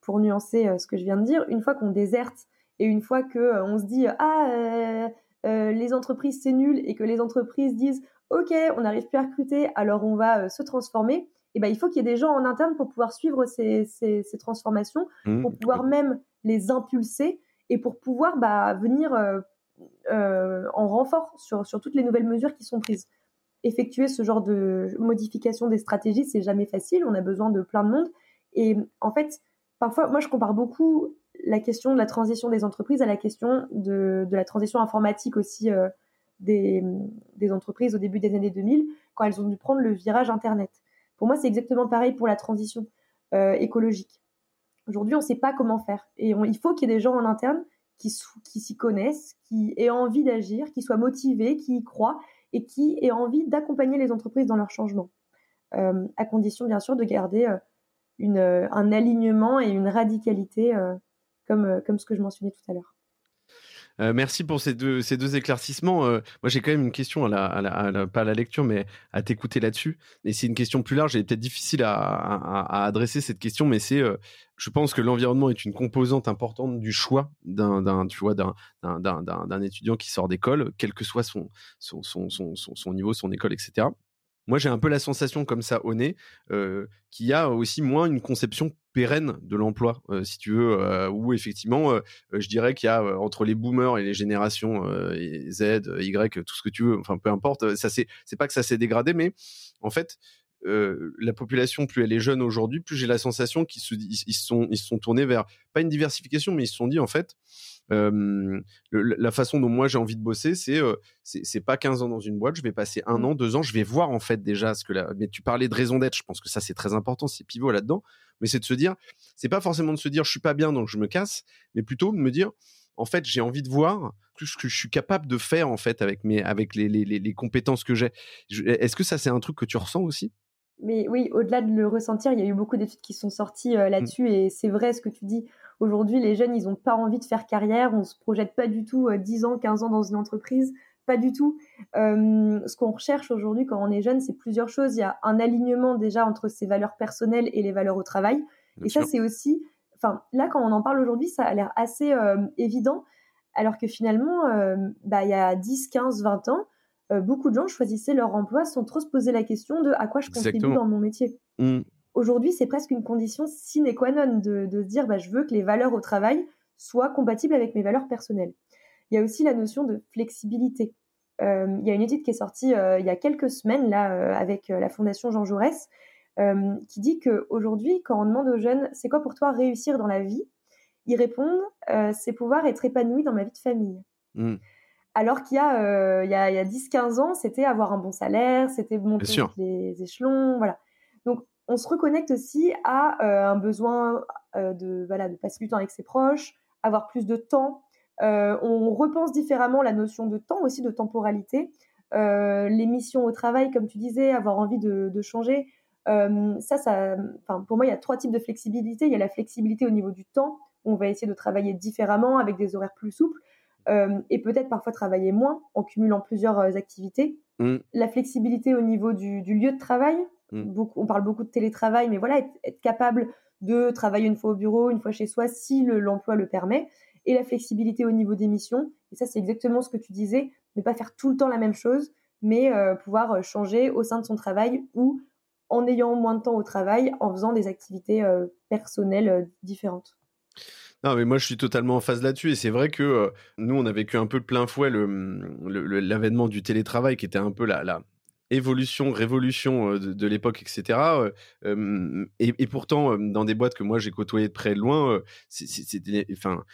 pour nuancer euh, ce que je viens de dire, une fois qu'on déserte et une fois que euh, on se dit ah euh, les entreprises c'est nul et que les entreprises disent ok on n'arrive plus à recruter alors on va se transformer, et eh ben il faut qu'il y ait des gens en interne pour pouvoir suivre ces, transformations, mmh. pour pouvoir même les impulser et pour pouvoir bah, venir en renfort sur, sur toutes les nouvelles mesures qui sont prises effectuer ce genre de modification des stratégies, c'est jamais facile. On a besoin de plein de monde. Et en fait, parfois, moi, je compare beaucoup la question de la transition des entreprises à la question de, la transition informatique aussi euh, des, entreprises au début des années 2000, quand elles ont dû prendre le virage Internet. Pour moi, c'est exactement pareil pour la transition euh, écologique. Aujourd'hui, on ne sait pas comment faire. Et il faut qu'il y ait des gens en interne qui, s'y connaissent, qui aient envie d'agir, qui soient motivés, qui y croient et qui aient envie d'accompagner les entreprises dans leur changement. Euh, à condition, bien sûr, de garder un alignement et une radicalité comme, euh, comme ce que je mentionnais tout à l'heure. merci pour ces deux, ces deux éclaircissements. moi, j'ai quand même une question, à la, pas à la lecture, mais à t'écouter là-dessus. Et c'est une question plus large et peut-être difficile à, à, adresser cette question, mais c'est, je pense que l'environnement est une composante importante du choix d'un, étudiant qui sort d'école, quel que soit son, son, son, son, son niveau, son école, etc moi j'ai un peu la sensation comme ça au nez qu'il y a aussi moins une conception pérenne de l'emploi, si tu veux, euh, où effectivement, je dirais qu'il y a entre les boomers et les générations Z, Y, tout ce que tu veux, enfin peu importe, ça c'est, pas que ça s'est dégradé, mais en fait, la population, plus elle est jeune aujourd'hui, plus j'ai la sensation qu'ils se, sont, ils se sont tournés vers pas une diversification, mais ils se sont dit en fait, la façon dont moi j'ai envie de bosser, c'est c'est pas 15 ans dans une boîte, je vais passer un mmh. an, deux ans, je vais voir en fait déjà ce que la. Mais tu parlais de raison d'être, je pense que ça c'est très important, c'est pivot là-dedans. Mais c'est de se dire, c'est pas forcément de se dire je suis pas bien donc je me casse, mais plutôt de me dire en fait j'ai envie de voir ce que je suis capable de faire en fait avec mes avec les, les, les compétences que j'ai. Est-ce que ça c'est un truc que tu ressens aussi? Mais oui, au-delà de le ressentir, il y a eu beaucoup d'études qui sont sorties euh, là-dessus et c'est vrai ce que tu dis. Aujourd'hui, les jeunes, ils n'ont pas envie de faire carrière, on se projette pas du tout 10 ans, 15 ans dans une entreprise, pas du tout. ce qu'on recherche aujourd'hui quand on est jeune, c'est plusieurs choses. Il y a un alignement déjà entre ses valeurs personnelles et les valeurs au travail. et ça, c'est aussi, enfin, là, quand on en parle aujourd'hui, ça a l'air assez évident, alors que finalement, bah, il y a 10, 15, 20 ans, euh, beaucoup de gens choisissaient leur emploi sans trop se poser la question de à quoi je contribue dans mon métier. Mmh. Aujourd'hui, c'est presque une condition sine qua non de, se dire bah, je veux que les valeurs au travail soient compatibles avec mes valeurs personnelles. Il y a aussi la notion de flexibilité. Euh, il y a une étude qui est sortie euh, il y a quelques semaines là avec la Fondation Jean Jaurès qui dit qu'aujourd'hui, quand on demande aux jeunes c'est quoi pour toi réussir dans la vie, ils répondent c'est pouvoir être épanoui dans ma vie de famille. Mmh. Alors qu'il y a, euh, il y a, 10-15 ans, c'était avoir un bon salaire, c'était monter les échelons, voilà. Donc, on se reconnecte aussi à euh, un besoin euh, de, voilà, de passer du temps avec ses proches, avoir plus de temps. on repense différemment la notion de temps aussi, de temporalité. les missions au travail, comme tu disais, avoir envie de, de changer. ça, ça, pour moi, il y a trois types de flexibilité. Il y a la flexibilité au niveau du temps. On va essayer de travailler différemment avec des horaires plus souples. Euh, et peut-être parfois travailler moins en cumulant plusieurs euh, activités. Mm. La flexibilité au niveau du, lieu de travail. Mm. Beaucoup, on parle beaucoup de télétravail, mais voilà, être, capable de travailler une fois au bureau, une fois chez soi, si l'emploi le, permet. Et la flexibilité au niveau des missions. Et ça, c'est exactement ce que tu disais, ne pas faire tout le temps la même chose, mais euh, pouvoir changer au sein de son travail ou en ayant moins de temps au travail, en faisant des activités personnelles différentes. Non, mais moi, je suis totalement en phase là-dessus. Et c'est vrai que euh, nous, on a vécu un peu de plein fouet l'avènement du télétravail, qui était un peu la, évolution, révolution euh, de, l'époque, etc. Euh, et, pourtant, dans des boîtes que moi, j'ai côtoyées de près loin, c'était, enfin,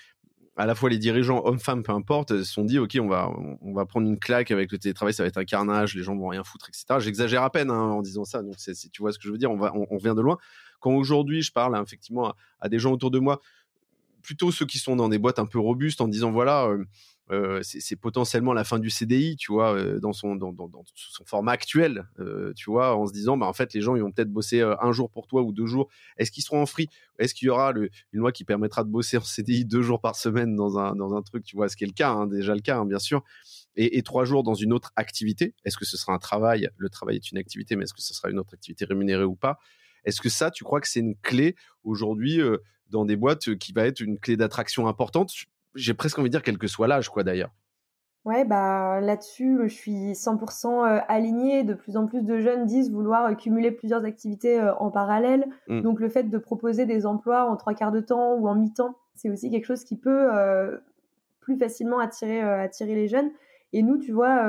à la fois les dirigeants, hommes-femmes, peu importe, se sont dit, OK, on va, on va prendre une claque avec le télétravail, ça va être un carnage, les gens vont rien foutre, etc. J'exagère à peine hein, en disant ça. Donc, tu vois ce que je veux dire, on, va, on, vient de loin. Quand aujourd'hui, je parle hein, effectivement à, des gens autour de moi, plutôt ceux qui sont dans des boîtes un peu robustes en disant voilà, euh, euh, c'est potentiellement la fin du CDI, tu vois, euh, dans son format actuel, tu vois, en se disant bah en fait les gens ils vont peut-être bosser un jour pour toi ou deux jours. Est-ce qu'ils seront en free? Est-ce qu'il y aura une loi qui permettra de bosser en CDI deux jours par semaine dans un dans un truc, tu vois, ce qui est le cas, hein, déjà le cas, hein, bien sûr. Et, trois jours dans une autre activité. Est-ce que ce sera un travail? Le travail est une activité, mais est-ce que ce sera une autre activité rémunérée ou pas? Est-ce que ça, tu crois que c'est une clé aujourd'hui dans des boîtes euh, qui va être une clé d'attraction importante? J'ai presque envie de dire quel que soit l'âge, quoi, d'ailleurs. Ouais, bah là-dessus, je suis 100% euh, alignée. De plus en plus de jeunes disent vouloir euh, cumuler plusieurs activités en parallèle. Mmh. Donc le fait de proposer des emplois en trois quarts de temps ou en mi-temps, c'est aussi quelque chose qui peut plus facilement attirer, attirer les jeunes. Et nous, tu vois,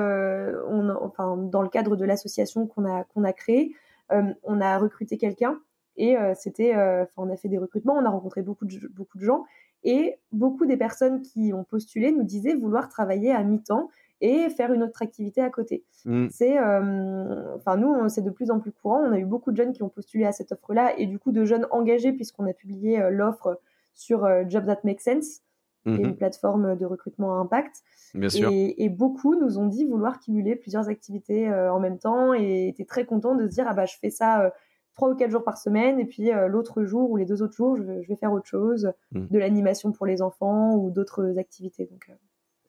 on, enfin, dans le cadre de l'association qu'on a, qu'on a créée, on a recruté quelqu'un et euh, c'était, euh, on a fait des recrutements, on a rencontré beaucoup de, beaucoup de gens. Et beaucoup des personnes qui ont postulé nous disaient vouloir travailler à mi-temps et faire une autre activité à côté. Mmh. C'est, euh, enfin nous, c'est de plus en plus courant. On a eu beaucoup de jeunes qui ont postulé à cette offre-là et du coup de jeunes engagés puisqu'on a publié l'offre sur Jobs That Make Sense, qui est une mmh plateforme de recrutement à impact. Bien sûr. Et, beaucoup nous ont dit vouloir cumuler plusieurs activités en même temps et étaient très contents de se dire ah bah je fais ça trois ou quatre jours par semaine, et puis euh, l'autre jour ou les deux autres jours, je, vais faire autre chose, mm. de l'animation pour les enfants ou d'autres activités. Donc,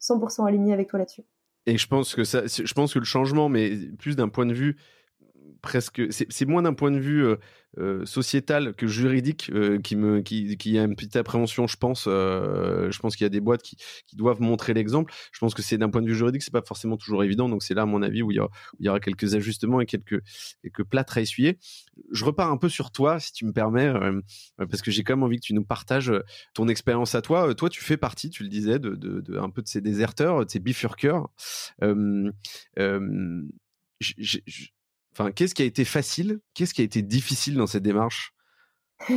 100% euh, aligné avec toi là-dessus. Et je pense que ça, je pense que le changement, mais plus d'un point de vue presque. C'est moins d'un point de vue euh, euh, sociétal que juridique euh, qui me qui, qui a une petite appréhension, je pense. je pense qu'il y a des boîtes qui, qui doivent montrer l'exemple. Je pense que c'est d'un point de vue juridique, c'est pas forcément toujours évident. Donc c'est là, à mon avis, où il y, aura, quelques ajustements et quelques quelques plâtres à essuyer. Je repars un peu sur toi, si tu me permets, parce que j'ai quand même envie que tu nous partages ton expérience à toi. Toi, tu fais partie, tu le disais, de, de, un peu de ces déserteurs, de ces bifurqueurs. Euh, Enfin, qu'est-ce qui a été facile? Qu'est-ce qui a été difficile dans cette démarche? *laughs*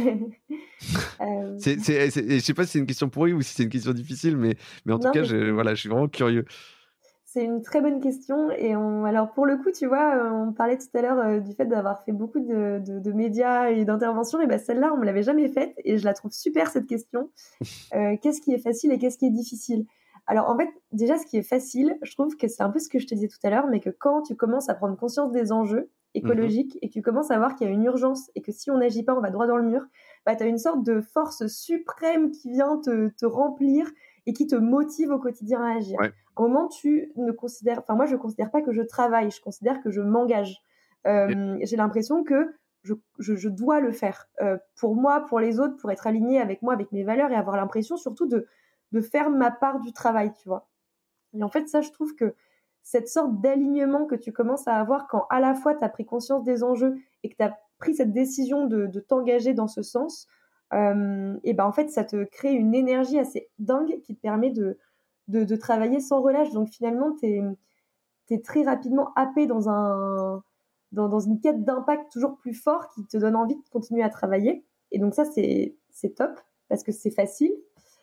Euh... c'est, je sais pas si c'est une question pourrie ou si c'est une question difficile, mais, mais en tout cas, je, voilà, je suis vraiment curieux. C'est une très bonne question. Et on, alors, pour le coup, tu vois, euh, on parlait tout à l'heure euh, du fait d'avoir fait beaucoup de, de, médias et d'interventions. Et ben celle-là, on me l'avait jamais faite. Et je la trouve super, cette question. *laughs* Euh, qu'est-ce qui est facile et qu'est-ce qui est difficile? Alors en fait, déjà ce qui est facile, je trouve que c'est un peu ce que je te disais tout à l'heure, mais que quand tu commences à prendre conscience des enjeux écologique et que tu commences à voir qu'il y a une urgence et que si on n'agit pas, on va droit dans le mur, bah, tu as une sorte de force suprême qui vient te, te, remplir et qui te motive au quotidien à agir. Au moment, tu ne considères, enfin moi, je considère pas que je travaille, je considère que je m'engage. Euh, J'ai l'impression que je, je, je, dois le faire euh, pour moi, pour les autres, pour être aligné avec moi, avec mes valeurs et avoir l'impression surtout de, de faire ma part du travail, tu vois. Et en fait, ça, je trouve que cette sorte d'alignement que tu commences à avoir quand à la fois tu as pris conscience des enjeux et que tu as pris cette décision de, t'engager dans ce sens, euh, et ben en fait ça te crée une énergie assez dingue qui te permet de, travailler sans relâche. Donc finalement tu es, très rapidement happé dans, un, dans une quête d'impact toujours plus fort qui te donne envie de continuer à travailler. Et donc ça c'est top parce que c'est facile.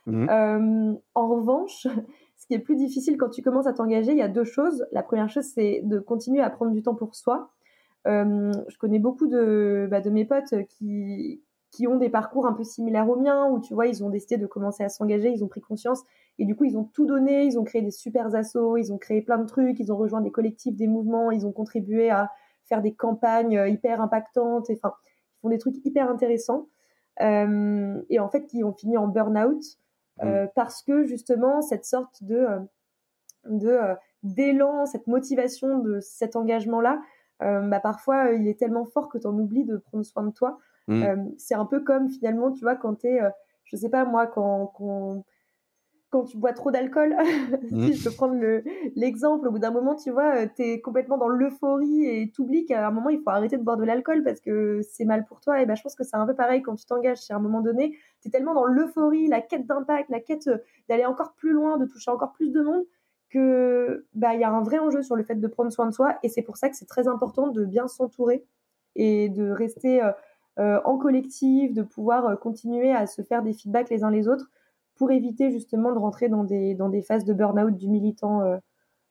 Mmh. Euh, en revanche, *laughs* ce qui est plus difficile quand tu commences à t'engager, il y a deux choses. La première chose, c'est de continuer à prendre du temps pour soi. Euh, je connais beaucoup de, bah, de mes potes qui, qui ont des parcours un peu similaires aux miens, où tu vois, ils ont décidé de commencer à s'engager, ils ont pris conscience, et du coup, ils ont tout donné, ils ont créé des super assos, ils ont créé plein de trucs, ils ont rejoint des collectifs, des mouvements, ils ont contribué à faire des campagnes hyper impactantes, enfin, ils font des trucs hyper intéressants, euh, et en fait, qui ont fini en burn-out, euh, mm. parce que justement cette sorte de euh, de euh, d'élan, cette motivation de cet engagement-là, bah parfois il est tellement fort que tu en oublies de prendre soin de toi. Mm. c'est un peu comme finalement, tu vois, quand tu es, je sais pas moi, quand, quand quand tu bois trop d'alcool, *laughs* si mmh. je peux prendre l'exemple, au bout d'un moment, tu vois, euh, tu es complètement dans l'euphorie et tu oublies qu'à un moment, il faut arrêter de boire de l'alcool parce que c'est mal pour toi. Et ben, je pense que c'est un peu pareil quand tu t'engages. À un moment donné, tu es tellement dans l'euphorie, la quête d'impact, la quête euh, d'aller encore plus loin, de toucher encore plus de monde, que bah il y a un vrai enjeu sur le fait de prendre soin de soi. Et c'est pour ça que c'est très important de bien s'entourer et de rester euh, en collectif, de pouvoir continuer à se faire des feedbacks les uns les autres pour éviter justement de rentrer dans des, dans des phases de burn-out du militant euh,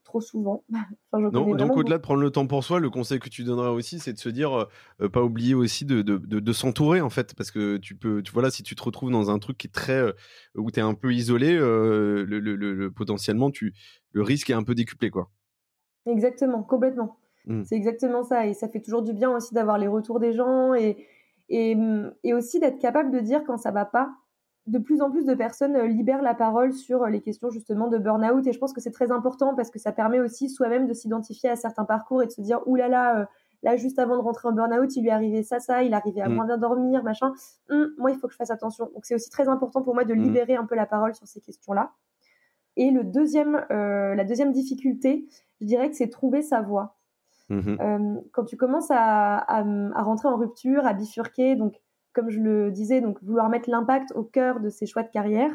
trop souvent. *laughs* donc au-delà de prendre le temps pour soi, le conseil que tu donneras aussi, c'est de se dire, euh, pas oublier aussi de, de, de, s'entourer en fait, parce que tu peux, tu vois là, si tu te retrouves dans un truc qui est très, euh, où tu es un peu isolé, le, le, le, potentiellement, tu, le risque est un peu décuplé quoi. Exactement, complètement. Mmh. C'est exactement ça, et ça fait toujours du bien aussi d'avoir les retours des gens et, et, et aussi d'être capable de dire quand ça va pas de plus en plus de personnes euh, libèrent la parole sur euh, les questions justement de burn-out et je pense que c'est très important parce que ça permet aussi soi-même de s'identifier à certains parcours et de se dire oulala là, là, euh, là juste avant de rentrer en burn-out il lui arrivait ça ça il arrivait à mm. moins bien dormir machin hum, moi il faut que je fasse attention donc c'est aussi très important pour moi de mm. libérer un peu la parole sur ces questions là et le deuxième la deuxième difficulté je dirais que c'est trouver sa voie mm-hmm. quand tu commences à, à rentrer en rupture à bifurquer donc comme je le disais, donc vouloir mettre l'impact au cœur de ces choix de carrière,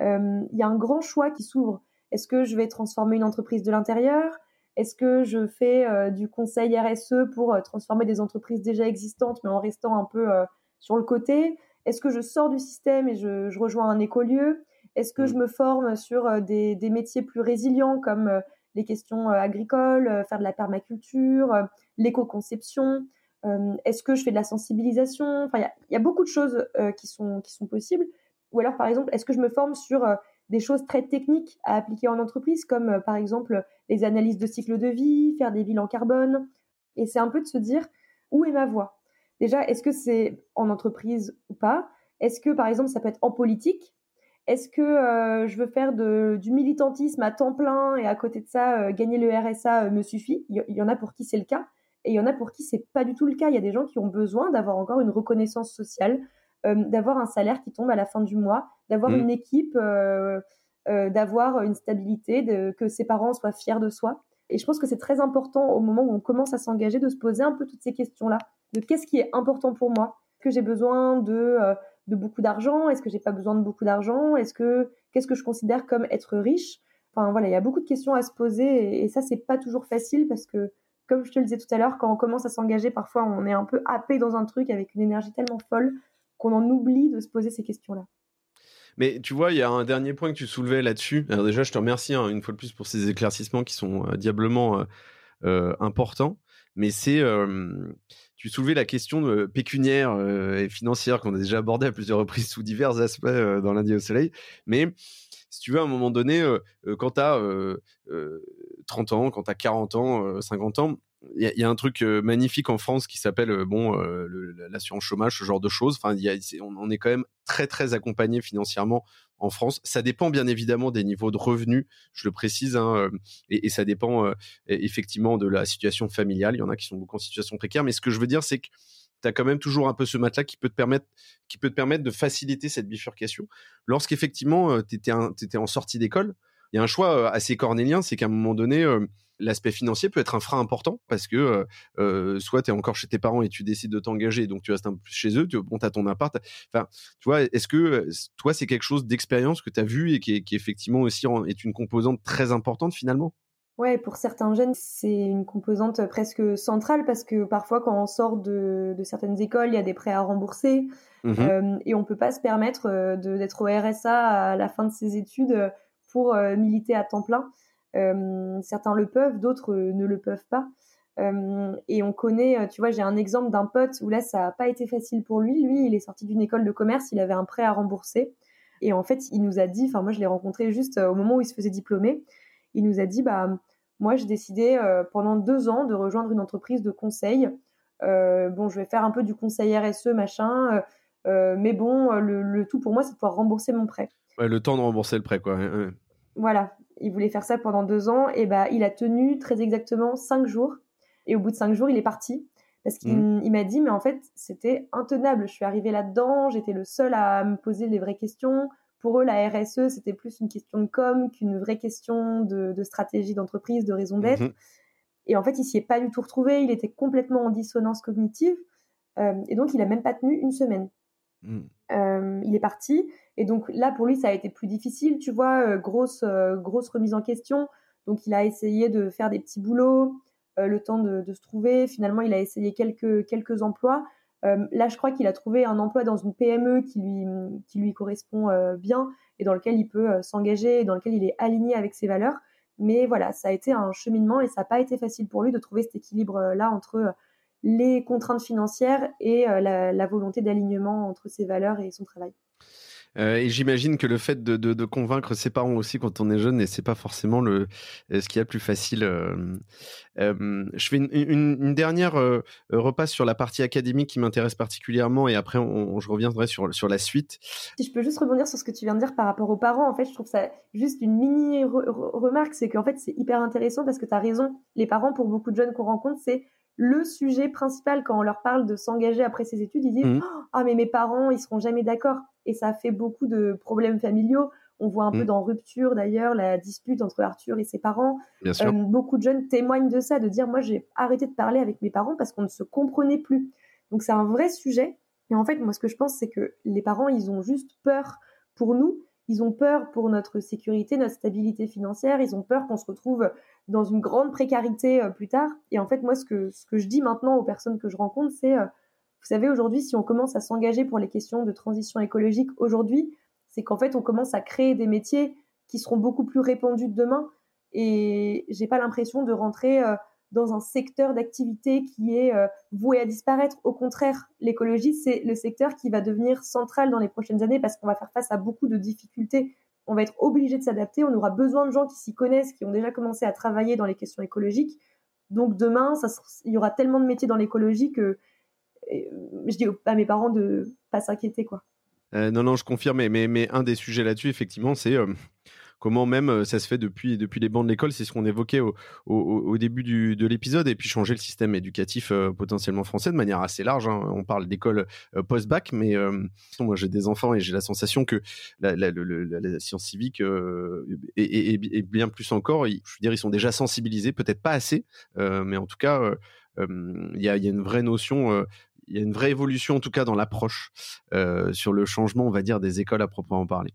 euh, il y a un grand choix qui s'ouvre. Est-ce que je vais transformer une entreprise de l'intérieur? Est-ce que je fais euh, du conseil RSE pour euh, transformer des entreprises déjà existantes, mais en restant un peu sur le côté? Est-ce que je sors du système et je, rejoins un écolieu? Est-ce que je mmh. me forme sur des, des métiers plus résilients comme les questions agricoles, faire de la permaculture, l'éco-conception? Est-ce que je fais de la sensibilisation? Enfin, il y, a beaucoup de choses euh, qui sont qui sont possibles. Ou alors, par exemple, est-ce que je me forme sur euh, des choses très techniques à appliquer en entreprise, comme par exemple les analyses de cycle de vie, faire des bilans carbone? Et c'est un peu de se dire où est ma voie. Déjà, est-ce que c'est en entreprise ou pas? Est-ce que par exemple ça peut être en politique? Est-ce que je veux faire du militantisme à temps plein et à côté de ça gagner le RSA me suffit? Il y, en a pour qui c'est le cas. Et il y en a pour qui c'est pas du tout le cas. Il y a des gens qui ont besoin d'avoir encore une reconnaissance sociale, euh, d'avoir un salaire qui tombe à la fin du mois, d'avoir mmh. une équipe, euh, euh, d'avoir une stabilité, de, que ses parents soient fiers de soi. Et je pense que c'est très important au moment où on commence à s'engager de se poser un peu toutes ces questions-là. De qu'est-ce qui est important pour moi? Est-ce que j'ai besoin de, de beaucoup d'argent? Est-ce que j'ai pas besoin de beaucoup d'argent? Est-ce que qu'est-ce que je considère comme être riche? Enfin voilà, il y a beaucoup de questions à se poser et, et ça c'est pas toujours facile parce que comme je te le disais tout à l'heure, quand on commence à s'engager, parfois on est un peu happé dans un truc avec une énergie tellement folle qu'on en oublie de se poser ces questions-là. Mais tu vois, il y a un dernier point que tu soulevais là-dessus. Alors déjà, je te remercie hein, une fois de plus pour ces éclaircissements qui sont euh, diablement euh, euh, importants. Mais c'est, tu soulevais la question pécuniaire et financière qu'on a déjà abordée à plusieurs reprises sous divers aspects dans lundi au soleil. Mais si tu veux, à un moment donné, quand tu as 30 ans, quand tu as 40 ans, 50 ans, il y, a un truc magnifique en France qui s'appelle bon l'assurance chômage, ce genre de choses. Enfin, on, est quand même très très accompagné financièrement en France. Ça dépend bien évidemment des niveaux de revenus, je le précise, hein, et, ça dépend effectivement de la situation familiale. Il y en a qui sont beaucoup en situation précaire, mais ce que je veux dire, c'est que tu as quand même toujours un peu ce matelas qui peut te permettre, qui peut te permettre de faciliter cette bifurcation. Lorsqu'effectivement, tu étais, en sortie d'école, il y a un choix assez cornélien, c'est qu'à un moment donné, l'aspect financier peut être un frein important parce que soit tu es encore chez tes parents et tu décides de t'engager, donc tu restes un peu chez eux, tu montes à ton appart. Enfin, tu vois, est-ce que toi, c'est quelque chose d'expérience que tu as vu et qui, qui effectivement aussi est une composante très importante finalement? Ouais, pour certains jeunes, c'est une composante presque centrale parce que parfois, quand on sort de, certaines écoles, il y a des prêts à rembourser mmh euh, et on peut pas se permettre euh, d'être au RSA à la fin de ses études pour euh, militer à temps plein. certains le peuvent, d'autres ne le peuvent pas. et on connaît, tu vois, j'ai un exemple d'un pote où là, ça n'a pas été facile pour lui. Lui, il est sorti d'une école de commerce, il avait un prêt à rembourser. Et en fait, il nous a dit, enfin moi, je l'ai rencontré juste au moment où il se faisait diplômer il nous a dit bah moi j'ai décidé euh, pendant deux ans de rejoindre une entreprise de conseil. Euh, bon, je vais faire un peu du conseil RSE machin, euh, mais bon, le, tout pour moi c'est de pouvoir rembourser mon prêt. le temps de rembourser le prêt quoi. Voilà, il voulait faire ça pendant deux ans et bah il a tenu très exactement cinq jours et au bout de cinq jours il est parti parce qu'il mmh. m'a dit mais en fait c'était intenable. Je suis arrivée là-dedans, j'étais le seul à me poser les vraies questions pour eux, la RSE, c'était plus une question de com qu'une vraie question de, stratégie d'entreprise, de raison d'être. Mhm. Et en fait, il s'y est pas du tout retrouvé. Il était complètement en dissonance cognitive. Euh, et donc, il a même pas tenu une semaine. Mhm. Euh, il est parti. Et donc, là, pour lui, ça a été plus difficile. Tu vois, euh, grosse, grosse remise en question. Donc, il a essayé de faire des petits boulots, le temps de, se trouver. Finalement, il a essayé quelques, quelques emplois. Euh, là, je crois qu'il a trouvé un emploi dans une PME qui lui, qui lui correspond euh, bien et dans lequel il peut euh, s'engager dans lequel il est aligné avec ses valeurs. Mais voilà, ça a été un cheminement et ça n'a pas été facile pour lui de trouver cet équilibre-là entre les contraintes financières et la volonté d'alignement entre ses valeurs et son travail. Euh, et j'imagine que le fait de, de, de, convaincre ses parents aussi quand on est jeune, et c'est pas forcément le euh, ce qui est le plus facile. Euh, euh, je fais une, une, une dernière euh, repasse sur la partie académique qui m'intéresse particulièrement, et après on, je reviendrai sur sur la suite. Si je peux juste rebondir sur ce que tu viens de dire par rapport aux parents, en fait, je trouve ça juste une mini remarque, c'est qu'en fait c'est hyper intéressant parce que tu as raison. Les parents, pour beaucoup de jeunes qu'on rencontre, c'est le sujet principal quand on leur parle de s'engager après ses études, ils disent mmh. ah mais mes parents ils seront jamais d'accord et ça fait beaucoup de problèmes familiaux. On voit un peu mmh. dans Rupture d'ailleurs la dispute entre Arthur et ses parents. Euh, beaucoup de jeunes témoignent de ça, de dire moi j'ai arrêté de parler avec mes parents parce qu'on ne se comprenait plus. Donc c'est un vrai sujet. Et en fait moi ce que je pense c'est que les parents ils ont juste peur pour nous ils ont peur pour notre sécurité, notre stabilité financière. Ils ont peur qu'on se retrouve dans une grande précarité euh, plus tard. Et en fait, moi, ce que, ce que je dis maintenant aux personnes que je rencontre, c'est, euh, vous savez, aujourd'hui, si on commence à s'engager pour les questions de transition écologique aujourd'hui, c'est qu'en fait, on commence à créer des métiers qui seront beaucoup plus répandus demain. Et j'ai pas l'impression de rentrer euh, dans un secteur d'activité qui est euh, voué à disparaître. Au contraire, l'écologie, c'est le secteur qui va devenir central dans les prochaines années parce qu'on va faire face à beaucoup de difficultés. On va être obligé de s'adapter. On aura besoin de gens qui s'y connaissent, qui ont déjà commencé à travailler dans les questions écologiques. Donc demain, il y aura tellement de métiers dans l'écologie que je dis à mes parents de pas s'inquiéter. Euh, non, non, je confirme, mais, un des sujets là-dessus, effectivement, c'est euh, comment même euh, ça se fait depuis, depuis les bancs de l'école, c'est ce qu'on évoquait au, début du, de l'épisode, et puis changer le système éducatif euh, potentiellement français de manière assez large. Hein. On parle d'école euh, post-bac, mais moi j'ai des enfants et j'ai la sensation que la, science civique est, bien plus encore. je veux dire, ils sont déjà sensibilisés, peut-être pas assez, mais en tout cas, il y, a, une vraie notion il y a une vraie évolution en tout cas dans l'approche sur le changement, on va dire, des écoles à proprement parler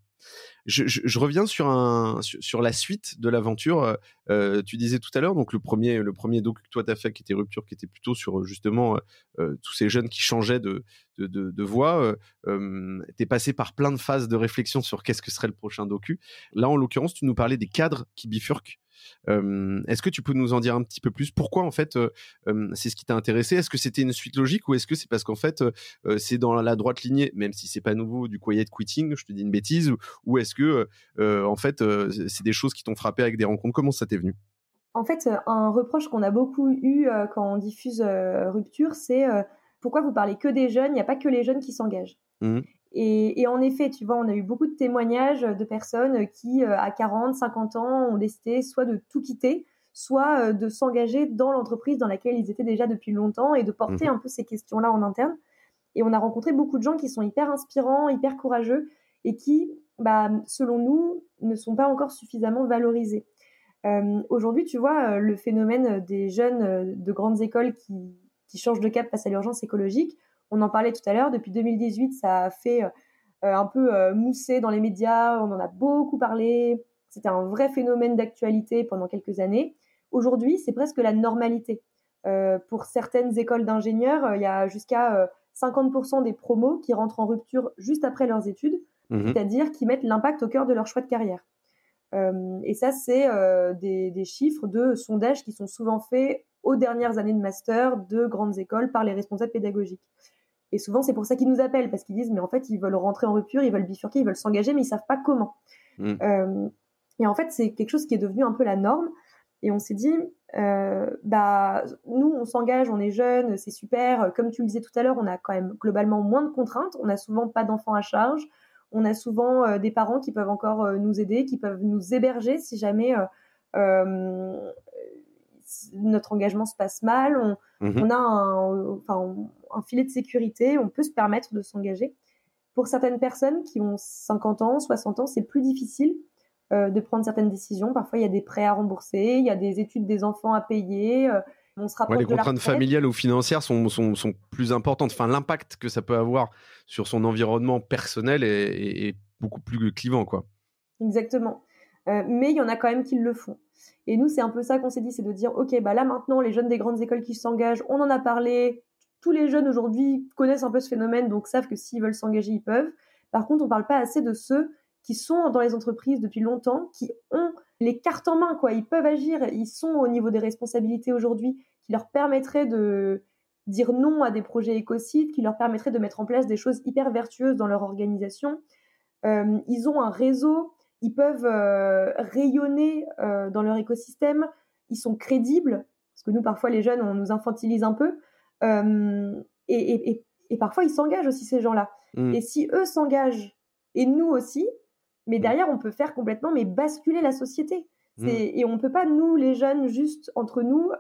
je, reviens sur, un, sur, la suite de l'aventure. Euh, euh, tu disais tout à l'heure, donc le premier, le premier doc que toi tu as fait qui était Rupture, qui était plutôt sur justement euh, tous ces jeunes qui changeaient de, de, de, voie. tu es passé par plein de phases de réflexion sur qu'est-ce que serait le prochain docu. Là, en l'occurrence, tu nous parlais des cadres qui bifurquent. Est-ce que tu peux nous en dire un petit peu plus? Pourquoi en fait c'est ce qui t'a intéressé? Est-ce que c'était une suite logique ou est-ce que c'est parce qu'en fait c'est dans la droite lignée, même si c'est pas nouveau du quiet quitting, je te dis une bêtise, ou, est-ce que en fait c'est des choses qui t'ont frappé avec des rencontres? Comment ça t'est venu? En fait, un reproche qu'on a beaucoup eu quand on diffuse Rupture, c'est pourquoi vous parlez que des jeunes? Il n'y a pas que les jeunes qui s'engagent. Mmh. Et, en effet, tu vois, on a eu beaucoup de témoignages de personnes qui, à 40, 50 ans, ont décidé soit de tout quitter, soit de s'engager dans l'entreprise dans laquelle ils étaient déjà depuis longtemps et de porter mmh. un peu ces questions-là en interne. Et on a rencontré beaucoup de gens qui sont hyper inspirants, hyper courageux et qui, bah, selon nous, ne sont pas encore suffisamment valorisés. Euh, Aujourd'hui, tu vois, euh, le phénomène des jeunes euh, de grandes écoles qui, qui changent de cap face à l'urgence écologique, on en parlait tout à l'heure, depuis 2018, ça a fait euh, un peu mousser dans les médias, on en a beaucoup parlé, c'était un vrai phénomène d'actualité pendant quelques années. Aujourd'hui, c'est presque la normalité. pour certaines écoles d'ingénieurs, il y a jusqu'à 50% des promos qui rentrent en rupture juste après leurs études, mmh c'est-à-dire qui mettent l'impact au cœur de leur choix de carrière. Euh, et ça, c'est euh, des, des, chiffres de sondages qui sont souvent faits aux dernières années de master de grandes écoles par les responsables pédagogiques. Et souvent, c'est pour ça qu'ils nous appellent, parce qu'ils disent, mais en fait, ils veulent rentrer en rupture, ils veulent bifurquer, ils veulent s'engager, mais ils savent pas comment. Mmh. Euh, et en fait, c'est quelque chose qui est devenu un peu la norme. Et on s'est dit, euh, bah, nous, on s'engage, on est jeunes, c'est super. Comme tu le disais tout à l'heure, on a quand même globalement moins de contraintes. On n'a souvent pas d'enfants à charge. On a souvent euh, des parents qui peuvent encore nous aider, qui peuvent nous héberger si jamais notre engagement se passe mal. On, mmh on a un, enfin, un filet de sécurité. On peut se permettre de s'engager. Pour certaines personnes qui ont 50 ans, 60 ans, c'est plus difficile euh, de prendre certaines décisions. Parfois, il y a des prêts à rembourser, il y a des études des enfants à payer. Euh, on se les contraintes familiales ou financières sont, sont, sont, plus importantes. Enfin, l'impact que ça peut avoir sur son environnement personnel est, beaucoup plus clivant, quoi. Exactement. Euh, mais il y en a quand même qui le font. Et nous, c'est un peu ça qu'on s'est dit, c'est de dire, ok, bah là maintenant, les jeunes des grandes écoles qui s'engagent, on en a parlé. Tous les jeunes aujourd'hui connaissent un peu ce phénomène, donc savent que s'ils veulent s'engager, ils peuvent. Par contre, on parle pas assez de ceux qui sont dans les entreprises depuis longtemps, qui ont les cartes en main, quoi. Ils peuvent agir, ils sont au niveau des responsabilités aujourd'hui, qui leur permettraient de dire non à des projets écocides, qui leur permettraient de mettre en place des choses hyper vertueuses dans leur organisation. Euh, ils ont un réseau, ils peuvent euh, rayonner euh, dans leur écosystème, ils sont crédibles, parce que nous, parfois, les jeunes, on nous infantilise un peu, et, parfois, ils s'engagent aussi, ces gens-là. Mmh. Et si eux s'engagent, et nous aussi, mais mmh. derrière, on peut faire complètement, mais basculer la société. Mmh. Et on ne peut pas, nous, les jeunes, juste entre nous,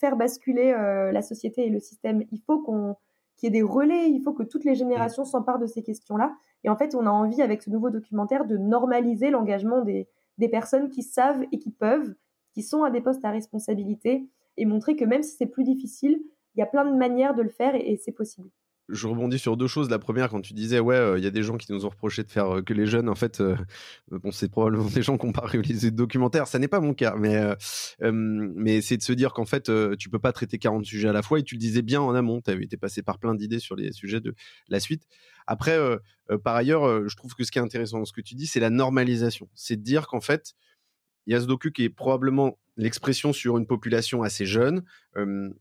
faire basculer euh, la société et le système. Il faut qu'on qu'il y ait des relais, il faut que toutes les générations s'emparent de ces questions-là. Et en fait, on a envie, avec ce nouveau documentaire, de normaliser l'engagement des, personnes qui savent et qui peuvent, qui sont à des postes à responsabilité, et montrer que même si c'est plus difficile, il y a plein de manières de le faire et c'est possible je rebondis sur deux choses. La première, quand tu disais, ouais, euh, il y a des gens qui nous ont reproché de faire euh, que les jeunes, en fait, euh, bon, c'est probablement *laughs* des gens qui n'ont pas réalisé de documentaire. Ça n'est pas mon cas, mais, mais c'est de se dire qu'en fait, tu peux pas traiter 40 sujets à la fois et tu le disais bien en amont. Tu été passé par plein d'idées sur les sujets de la suite. Après, par ailleurs, je trouve que ce qui est intéressant dans ce que tu dis, c'est la normalisation. C'est de dire qu'en fait, il y a ce docu qui est probablement l'expression sur une population assez jeune,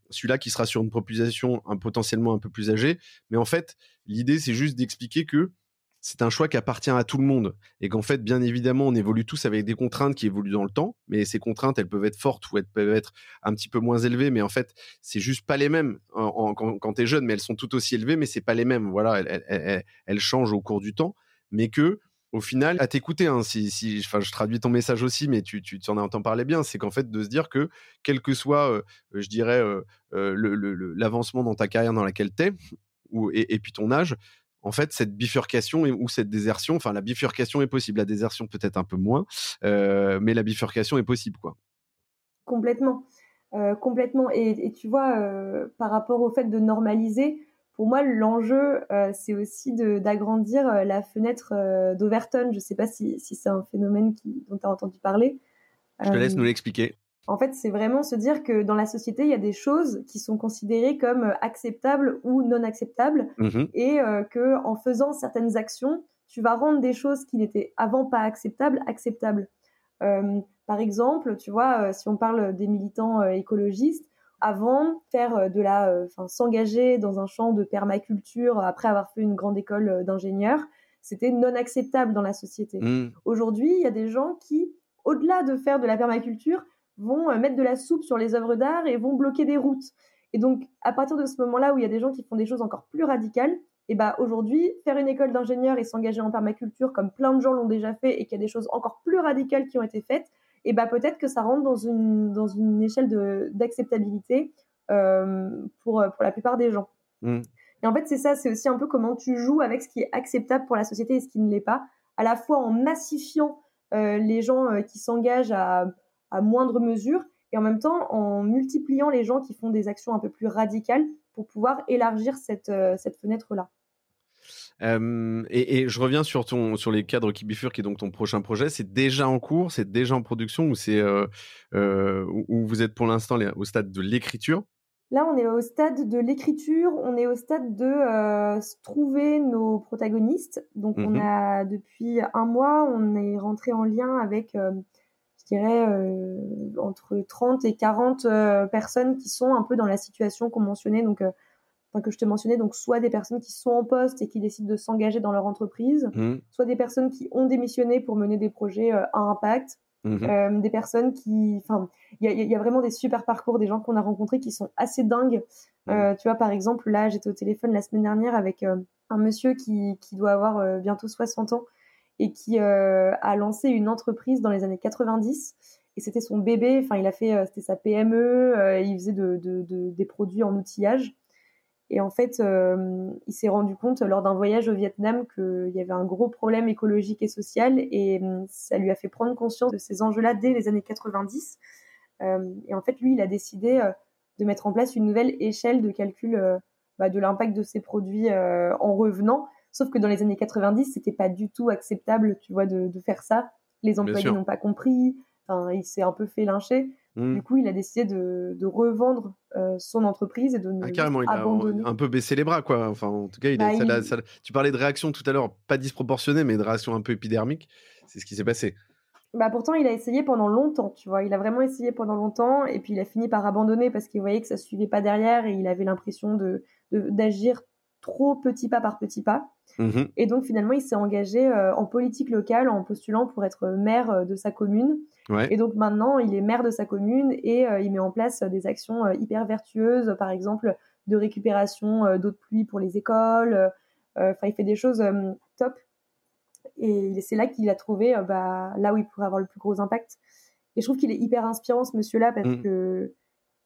celui-là qui sera sur une population un, potentiellement un peu plus âgée. Mais en fait, l'idée, c'est juste d'expliquer que c'est un choix qui appartient à tout le monde et qu'en fait, bien évidemment, on évolue tous avec des contraintes qui évoluent dans le temps, mais ces contraintes, elles peuvent être fortes ou elles peuvent être un petit peu moins élevées, mais en fait, c'est juste pas les mêmes quand, quand tu es jeune, mais elles sont tout aussi élevées, mais c'est pas les mêmes. Voilà, elles, changent au cours du temps, mais que au final, à t'écouter, hein, si, je traduis ton message aussi, mais tu, tu, en entends parler bien, c'est qu'en fait, de se dire que, quel que soit, je dirais, l'avancement dans ta carrière dans laquelle tu es, ou, et, puis ton âge, en fait, cette bifurcation ou cette désertion, enfin, la bifurcation est possible, la désertion peut-être un peu moins, mais la bifurcation est possible, quoi. Complètement. complètement. Et tu vois, par rapport au fait de normaliser, pour moi, l'enjeu, euh, c'est aussi d'agrandir euh, la fenêtre euh, d'Overton. Je ne sais pas si, si c'est un phénomène qui, dont tu as entendu parler. Je te laisse nous l'expliquer. En fait, c'est vraiment se dire que dans la société, il y a des choses qui sont considérées comme acceptables ou non acceptables, mmh et que en faisant certaines actions, tu vas rendre des choses qui n'étaient avant pas acceptables acceptables. par exemple, tu vois, si on parle des militants écologistes, avant faire euh, de la, euh, enfin s'engager dans un champ de permaculture après avoir fait une grande école euh, d'ingénieur, c'était non acceptable dans la société. Mmh. Aujourd'hui, il y a des gens qui, au-delà de faire de la permaculture, vont mettre de la soupe sur les œuvres d'art et vont bloquer des routes. Et donc, à partir de ce moment-là où il y a des gens qui font des choses encore plus radicales, et bah aujourd'hui, faire une école d'ingénieur et s'engager en permaculture, comme plein de gens l'ont déjà fait, et qu'il y a des choses encore plus radicales qui ont été faites, et bah peut-être que ça rentre dans une, dans une échelle d'acceptabilité euh, pour, pour la plupart des gens. Mmh. Et en fait, c'est ça, c'est aussi un peu comment tu joues avec ce qui est acceptable pour la société et ce qui ne l'est pas, à la fois en massifiant euh, les gens euh, qui s'engagent à, à moindre mesure, et en même temps en multipliant les gens qui font des actions un peu plus radicales pour pouvoir élargir cette, cette fenêtre-là et, je reviens sur ton sur les cadres qui bifurquent, qui est donc ton prochain projet. C'est déjà en cours, c'est déjà en production ou c'est euh, euh, où vous êtes pour l'instant au stade de l'écriture? Là, on est au stade de l'écriture, on est au stade de euh, trouver nos protagonistes. Donc, on mmh a depuis un mois, on est rentré en lien avec, je dirais, entre 30 et 40 personnes qui sont un peu dans la situation qu'on mentionnait. Donc, que je te mentionnais, donc soit des personnes qui sont en poste et qui décident de s'engager dans leur entreprise, mmh. soit des personnes qui ont démissionné pour mener des projets euh, à impact, mmh euh, des personnes qui, enfin, il y a, vraiment des super parcours, des gens qu'on a rencontrés qui sont assez dingues. Mmh. Euh, tu vois, par exemple, là, j'étais au téléphone la semaine dernière avec un monsieur qui, qui doit avoir bientôt 60 ans et qui a lancé une entreprise dans les années 90 et c'était son bébé. Enfin, il a fait, c'était sa PME. il faisait de, de, des produits en outillage. Et en fait, euh, il s'est rendu compte lors d'un voyage au Vietnam qu'il y avait un gros problème écologique et social, et euh, ça lui a fait prendre conscience de ces enjeux-là dès les années 90. Euh, et en fait, lui, il a décidé de mettre en place une nouvelle échelle de calcul bah, de l'impact de ses produits en revenant. Sauf que dans les années 90, c'était pas du tout acceptable, tu vois, de, de faire ça. Les employés n'ont pas compris. Enfin, il s'est un peu fait lyncher. Mmh. Du coup, il a décidé de, revendre euh, son entreprise et de ah, carrément, il a un peu baissé les bras, quoi. Enfin, en tout cas, il, bah, tu parlais de réaction tout à l'heure, pas disproportionnée, mais de réaction un peu épidermique. C'est ce qui s'est passé. Bah pourtant, il a essayé pendant longtemps, tu vois. Il a vraiment essayé pendant longtemps, et puis il a fini par abandonner parce qu'il voyait que ça suivait pas derrière, et il avait l'impression de d'agir trop petit pas par petit pas. Mmh et donc finalement, il s'est engagé euh, en politique locale en postulant pour être maire euh, de sa commune. Et donc maintenant, il est maire de sa commune et euh, il met en place des actions hyper vertueuses, par exemple de récupération d'eau de pluie pour les écoles. Enfin, il fait des choses top. Et c'est là qu'il a trouvé bah, là où il pourrait avoir le plus gros impact. Et je trouve qu'il est hyper inspirant ce monsieur-là parce mmh. que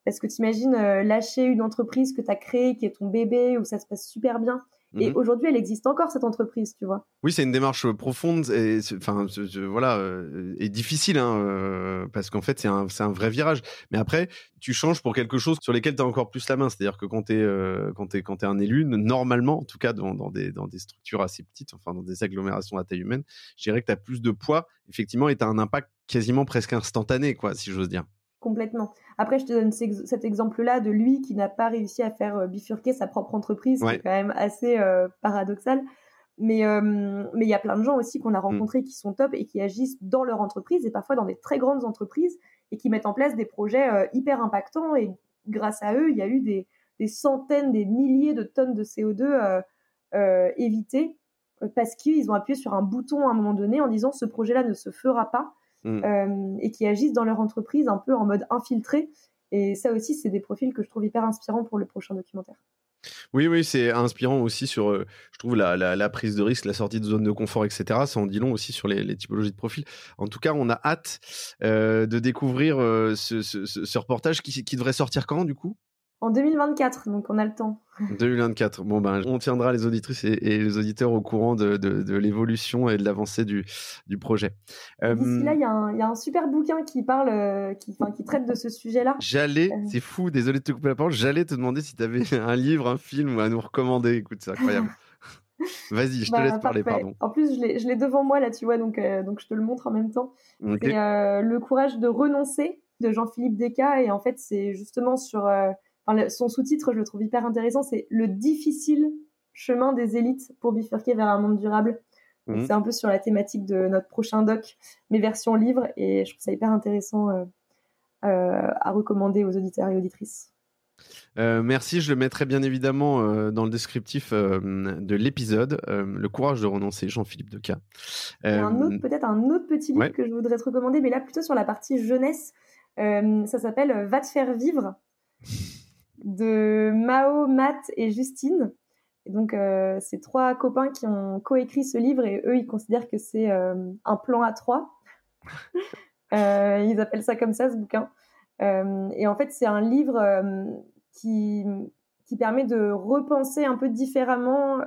parce que t'imagines lâcher une entreprise que tu as créée, qui est ton bébé, où ça se passe super bien, et mmh aujourd'hui, elle existe encore cette entreprise, tu vois. Oui, c'est une démarche euh, profonde et enfin voilà euh, et difficile hein, euh, parce qu'en fait c'est un c'est un vrai virage. Mais après, tu changes pour quelque chose sur lesquels tu as encore plus la main. C'est-à-dire que quand tu es quand tu quand es un élu, normalement, en tout cas dans, dans des dans des structures assez petites, enfin dans des agglomérations à taille humaine, je dirais que tu as plus de poids effectivement et tu as un impact quasiment presque instantané quoi, si j'ose dire. Complètement. Après, je te donne cet exemple-là de lui qui n'a pas réussi à faire euh, bifurquer sa propre entreprise, c'est quand même assez euh, paradoxal. Mais euh, mais il y a plein de gens aussi qu'on a mm. rencontrés qui sont top et qui agissent dans leur entreprise et parfois dans des très grandes entreprises et qui mettent en place des projets hyper impactants. Et grâce à eux, il y a eu des, des centaines, des milliers de tonnes de CO2 évitées parce qu'ils ont appuyé sur un bouton à un moment donné en disant ce projet-là ne se fera pas Mm. Euh, et qui agissent dans leur entreprise un peu en mode infiltré. Et ça aussi, c'est des profils que je trouve hyper inspirants pour le prochain documentaire. Oui, oui, c'est inspirant aussi sur, euh, je trouve, la, la, prise de risque, la sortie de zone de confort, etc. Ça en dit long aussi sur les, typologies de profils. En tout cas, on a hâte euh, de découvrir ce, ce, reportage qui, qui devrait sortir quand, du coup? En 2024, donc on a le temps. 2024. Bon, ben, on tiendra les auditrices et, les auditeurs au courant de, l'évolution et de l'avancée du, projet. D'ici là, il y, a un super bouquin qui parle, euh, qui, qui traite de ce sujet-là. J'allais, euh. c'est fou, désolé de te couper la parole, j'allais te demander si tu avais *laughs* un livre, un film à nous recommander. Écoute, c'est incroyable. *laughs* Vas-y, je te bah, laisse parler, pardon. En plus, je l'ai devant moi, là, tu vois, donc, euh, donc je te le montre en même temps. C'est Le courage de renoncer de Jean-Philippe Descas. Et en fait, c'est justement sur son sous-titre, je le trouve hyper intéressant, c'est le difficile chemin des élites pour bifurquer vers un monde durable. Mhm. C'est un peu sur la thématique de notre prochain doc, mes versions livres, et je trouve ça hyper intéressant euh, euh, à recommander aux auditeurs et auditrices. Euh, merci, je le mettrai bien évidemment dans le descriptif de l'épisode. le courage de renoncer, Jean-Philippe Deca. peut-être un autre petit livre que je voudrais te recommander, mais là plutôt sur la partie jeunesse. ça s'appelle Va te faire vivre de Mao, Matt et Justine. Et donc, c'est trois copains qui ont coécrit ce livre et eux, ils considèrent que c'est un plan à trois. *laughs* ils appellent ça comme ça, ce bouquin. et en fait, c'est un livre qui, qui permet de repenser un peu différemment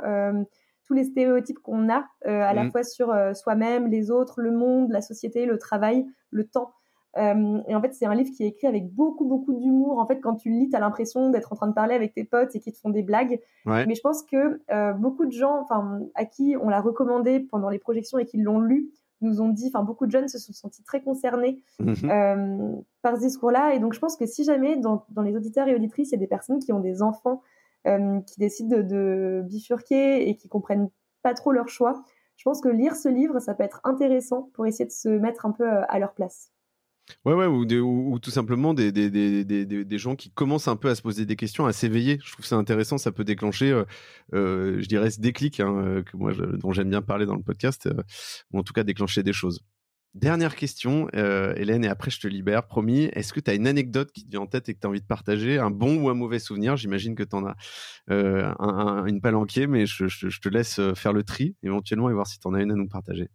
tous les stéréotypes qu'on a, à la mmh. fois sur soi-même, les autres, le monde, la société, le travail, le temps. Euh, et en fait, c'est un livre qui est écrit avec beaucoup, beaucoup d'humour. En fait, quand tu le lis, tu as l'impression d'être en train de parler avec tes potes et qui te font des blagues. Mais je pense que euh, beaucoup de gens, à qui on l'a recommandé pendant les projections et qui l'ont lu, nous ont dit, enfin, beaucoup de jeunes se sont sentis très concernés mhm. euh, par ce discours-là. Et donc, je pense que si jamais dans, dans, les auditeurs et auditrices, il y a des personnes qui ont des enfants qui décident de, de bifurquer et qui comprennent pas trop leur choix, je pense que lire ce livre, ça peut être intéressant pour essayer de se mettre un peu à leur place. Ouais, ou, ou, tout simplement des, gens qui commencent un peu à se poser des questions, à s'éveiller. Je trouve ça intéressant, ça peut déclencher, euh, euh, je dirais, ce déclic hein, euh, que moi, dont j'aime bien parler dans le podcast, ou en tout cas déclencher des choses. Dernière question, Hélène, et après je te libère, promis. Est-ce que tu as une anecdote qui te vient en tête et que tu as envie de partager? Un bon ou un mauvais souvenir? J'imagine que tu en as un, une palanquée, mais je, je, te laisse faire le tri éventuellement et voir si tu en as une à nous partager.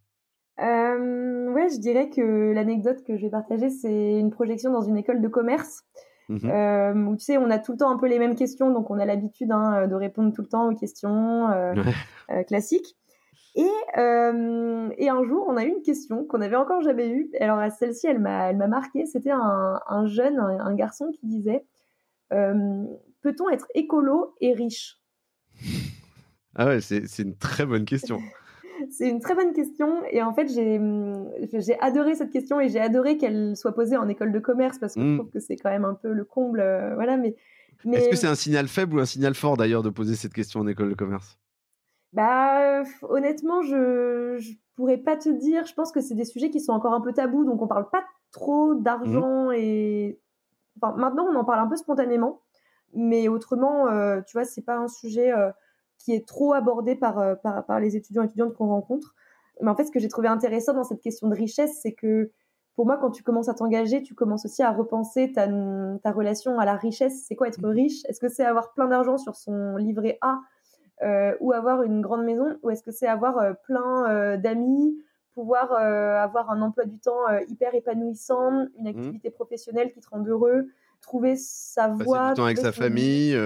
Je dirais que l'anecdote que je vais partager, c'est une projection dans une école de commerce. Mhm. Euh, où tu sais, on a tout le temps un peu les mêmes questions, donc on a l'habitude hein, de répondre tout le temps aux questions euh, euh classiques. Et, et un jour, on a eu une question qu'on n'avait encore jamais eue. Alors celle-ci, elle m'a, elle m'a marqué. C'était un, un jeune, un, un, garçon qui disait Peut-on être écolo et riche? Ah ouais, c'est, c'est une très bonne question. C'est une très bonne question. Et en fait, j'ai adoré cette question et j'ai adoré qu'elle soit posée en école de commerce parce que je mm. trouve que c'est quand même un peu le comble. Euh, voilà, mais, mais... Est-ce que c'est un signal faible ou un signal fort d'ailleurs de poser cette question en école de commerce? Bah, honnêtement, je, je pourrais pas te dire. Je pense que c'est des sujets qui sont encore un peu tabous, donc on parle pas trop d'argent mm. et. Enfin, maintenant, on en parle un peu spontanément, mais autrement, euh, tu vois, c'est pas un sujet. Euh, qui est trop abordé par, euh, par, par les étudiants et étudiantes qu'on rencontre. Mais en fait, ce que j'ai trouvé intéressant dans cette question de richesse, c'est que pour moi, quand tu commences à t'engager, tu commences aussi à repenser ta, ta relation à la richesse. C'est quoi être riche? Est-ce que c'est avoir plein d'argent sur son livret A euh, ou avoir une grande maison? Ou est-ce que c'est avoir euh, plein euh, d'amis, pouvoir avoir un emploi du temps hyper épanouissant, une mmh. activité professionnelle qui te rend heureux, trouver sa voie Passer du temps avec sa famille.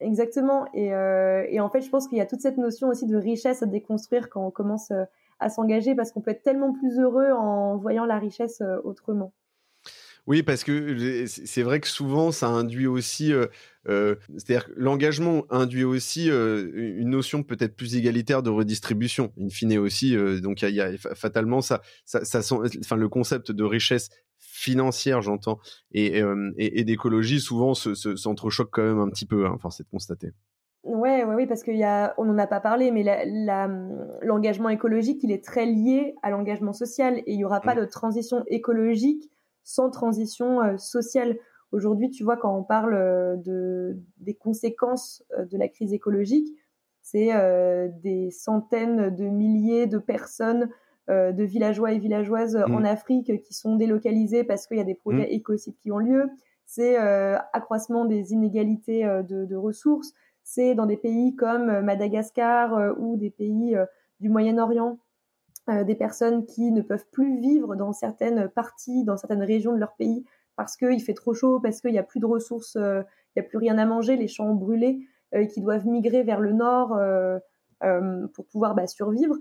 Exactement. Euh, et, en fait, je pense qu'il y a toute cette notion aussi de richesse à déconstruire quand on commence euh, à s'engager parce qu'on peut être tellement plus heureux en voyant la richesse euh, autrement. Oui, parce que c'est vrai que souvent, ça induit aussi, c'est-à-dire l'engagement induit aussi une notion peut-être plus égalitaire de redistribution, in fine aussi. donc, il y, a fatalement ça enfin, le concept de richesse financière, j'entends, et, euh, et, d'écologie, souvent s'entrechoquent quand même un petit peu, hein, force est de constater. Ouais, ouais, oui, parce qu'il y a, on n'en a pas parlé, mais l'engagement écologique, il est très lié à l'engagement social, et il n'y aura pas mmh. de transition écologique sans transition euh, sociale. Aujourd'hui, tu vois, quand on parle euh, de, des conséquences de la crise écologique, c'est des centaines de milliers de personnes euh, de villageois et villageoises en mm. Afrique qui sont délocalisés parce qu'il y a des projets mm. écocides qui ont lieu. C'est euh, accroissement des inégalités euh, de, ressources. C'est dans des pays comme Madagascar ou des pays du Moyen-Orient, des personnes qui ne peuvent plus vivre dans certaines parties, dans certaines régions de leur pays parce qu'il fait trop chaud, parce qu'il n'y a plus de ressources, il n'y a plus rien à manger, les champs ont brûlé, qui doivent migrer vers le nord pour pouvoir bah, survivre.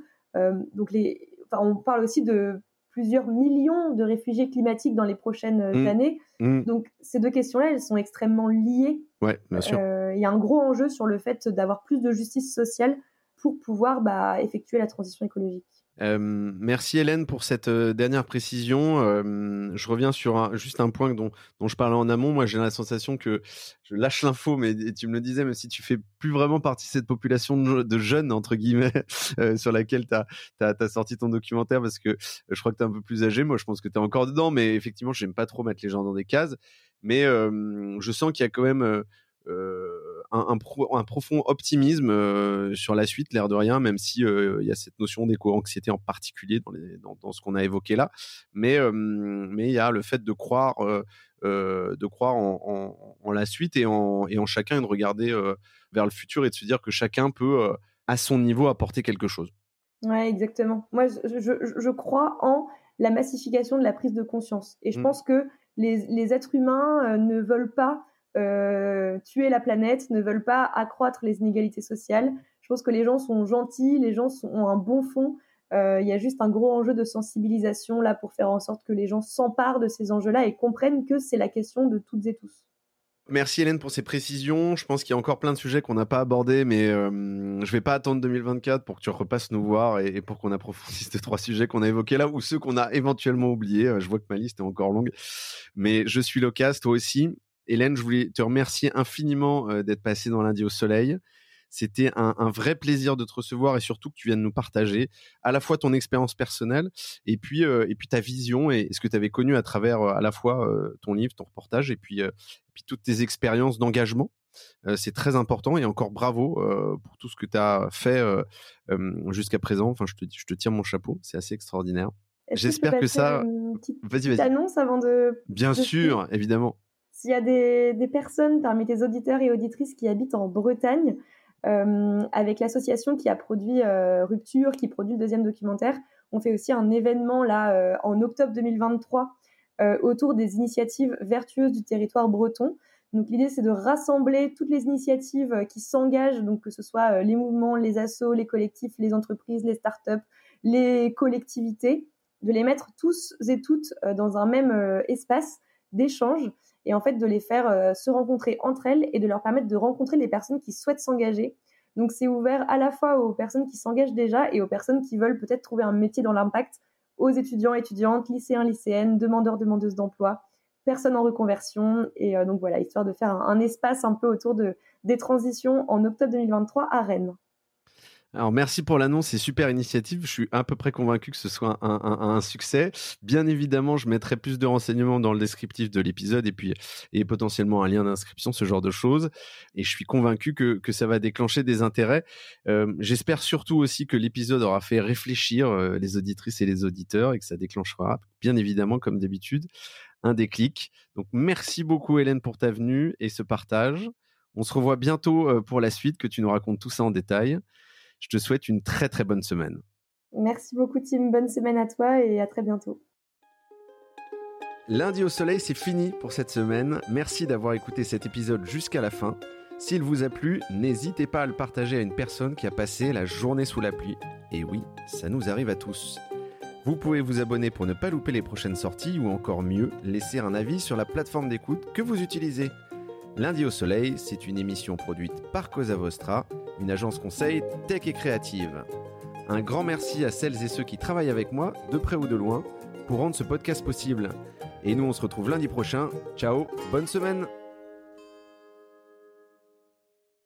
donc les, on parle aussi de plusieurs millions de réfugiés climatiques dans les prochaines euh, mmh. années. Mmh. Donc ces deux questions-là, elles sont extrêmement liées. Ouais, bien sûr. Euh, il y a un gros enjeu sur le fait d'avoir plus de justice sociale pour pouvoir bah, effectuer la transition écologique. Merci Hélène pour cette dernière précision. Je reviens sur juste un point dont, dont je parlais en amont. Moi, j'ai la sensation que je lâche l'info, mais tu me le disais, même si tu fais plus vraiment partie de cette population de, jeunes, entre guillemets, *laughs* sur laquelle tu as, as, sorti ton documentaire, parce que je crois que tu es un peu plus âgé. Moi, je pense que tu es encore dedans, mais effectivement, j'aime pas trop mettre les gens dans des cases. Mais je sens qu'il y a quand même un, profond optimisme sur la suite, l'air de rien, même si il y a cette notion d'éco-anxiété en particulier dans, ce qu'on a évoqué là. Mais mais il y a le fait de croire, de croire en, la suite et en, et en chacun et de regarder vers le futur et de se dire que chacun peut à son niveau apporter quelque chose. Ouais, exactement. Moi, je, crois en la massification de la prise de conscience. Et je mmh. pense que les, êtres humains ne veulent pas euh, tuer la planète, ne veulent pas accroître les inégalités sociales. Je pense que les gens sont gentils, les gens ont un bon fond. Euh, il y a juste un gros enjeu de sensibilisation là pour faire en sorte que les gens s'emparent de ces enjeux-là et comprennent que c'est la question de toutes et tous. Merci Hélène pour ces précisions. Je pense qu'il y a encore plein de sujets qu'on n'a pas abordés, mais euh, je vais pas attendre 2024 pour que tu repasses nous voir et, pour qu'on approfondisse ces trois sujets qu'on a évoqués là ou ceux qu'on a éventuellement oubliés. Je vois que ma liste est encore longue, mais je suis loquace, toi aussi. Hélène, je voulais te remercier infiniment euh, d'être passée dans lundi au soleil. C'était un, vrai plaisir de te recevoir et surtout que tu viennes nous partager à la fois ton expérience personnelle et puis, euh, et puis ta vision et, ce que tu avais connu à travers euh, à la fois ton livre, ton reportage et puis, puis toutes tes expériences d'engagement. c'est très important et encore bravo pour tout ce que tu as fait jusqu'à présent. Enfin, je te, je te tire mon chapeau, c'est assez extraordinaire. J'espère que, ça. Vas-y, vas-y. annonce avant de. Bien sûr, évidemment. S'il y a des, personnes parmi tes auditeurs et auditrices qui habitent en Bretagne, euh, avec l'association qui a produit euh, Rupture, qui produit le deuxième documentaire, on fait aussi un événement là euh, en octobre 2023 autour des initiatives vertueuses du territoire breton. Donc l'idée c'est de rassembler toutes les initiatives qui s'engagent, donc que ce soit les mouvements, les assos, les collectifs, les entreprises, les startups, les collectivités, de les mettre tous et toutes dans un même espace d'échange et en fait de les faire euh, se rencontrer entre elles et de leur permettre de rencontrer les personnes qui souhaitent s'engager. Donc c'est ouvert à la fois aux personnes qui s'engagent déjà et aux personnes qui veulent peut-être trouver un métier dans l'impact, aux étudiants, étudiantes, lycéens, lycéennes, demandeurs, demandeuses d'emploi, personnes en reconversion. Et euh, donc voilà, histoire de faire un, un, espace un peu autour de, des transitions en octobre 2023 à Rennes. Alors merci pour l'annonce, c'est super initiative. Je suis à peu près convaincu que ce soit un, succès. Bien évidemment, je mettrai plus de renseignements dans le descriptif de l'épisode et puis et potentiellement un lien d'inscription, ce genre de choses. Et je suis convaincu que, ça va déclencher des intérêts. Euh, j'espère surtout aussi que l'épisode aura fait réfléchir euh, les auditrices et les auditeurs et que ça déclenchera, bien évidemment, comme d'habitude, un déclic. Donc merci beaucoup Hélène pour ta venue et ce partage. On se revoit bientôt euh, pour la suite, que tu nous racontes tout ça en détail. Je te souhaite une très très bonne semaine. Merci beaucoup Tim, bonne semaine à toi et à très bientôt. Lundi au soleil, c'est fini pour cette semaine. Merci d'avoir écouté cet épisode jusqu'à la fin. S'il vous a plu, n'hésitez pas à le partager à une personne qui a passé la journée sous la pluie. Et oui, ça nous arrive à tous. Vous pouvez vous abonner pour ne pas louper les prochaines sorties ou encore mieux, laisser un avis sur la plateforme d'écoute que vous utilisez. Lundi au Soleil, c'est une émission produite par Cosa Vostra, une agence conseil tech et créative. Un grand merci à celles et ceux qui travaillent avec moi, de près ou de loin, pour rendre ce podcast possible. Et nous, on se retrouve lundi prochain. Ciao, bonne semaine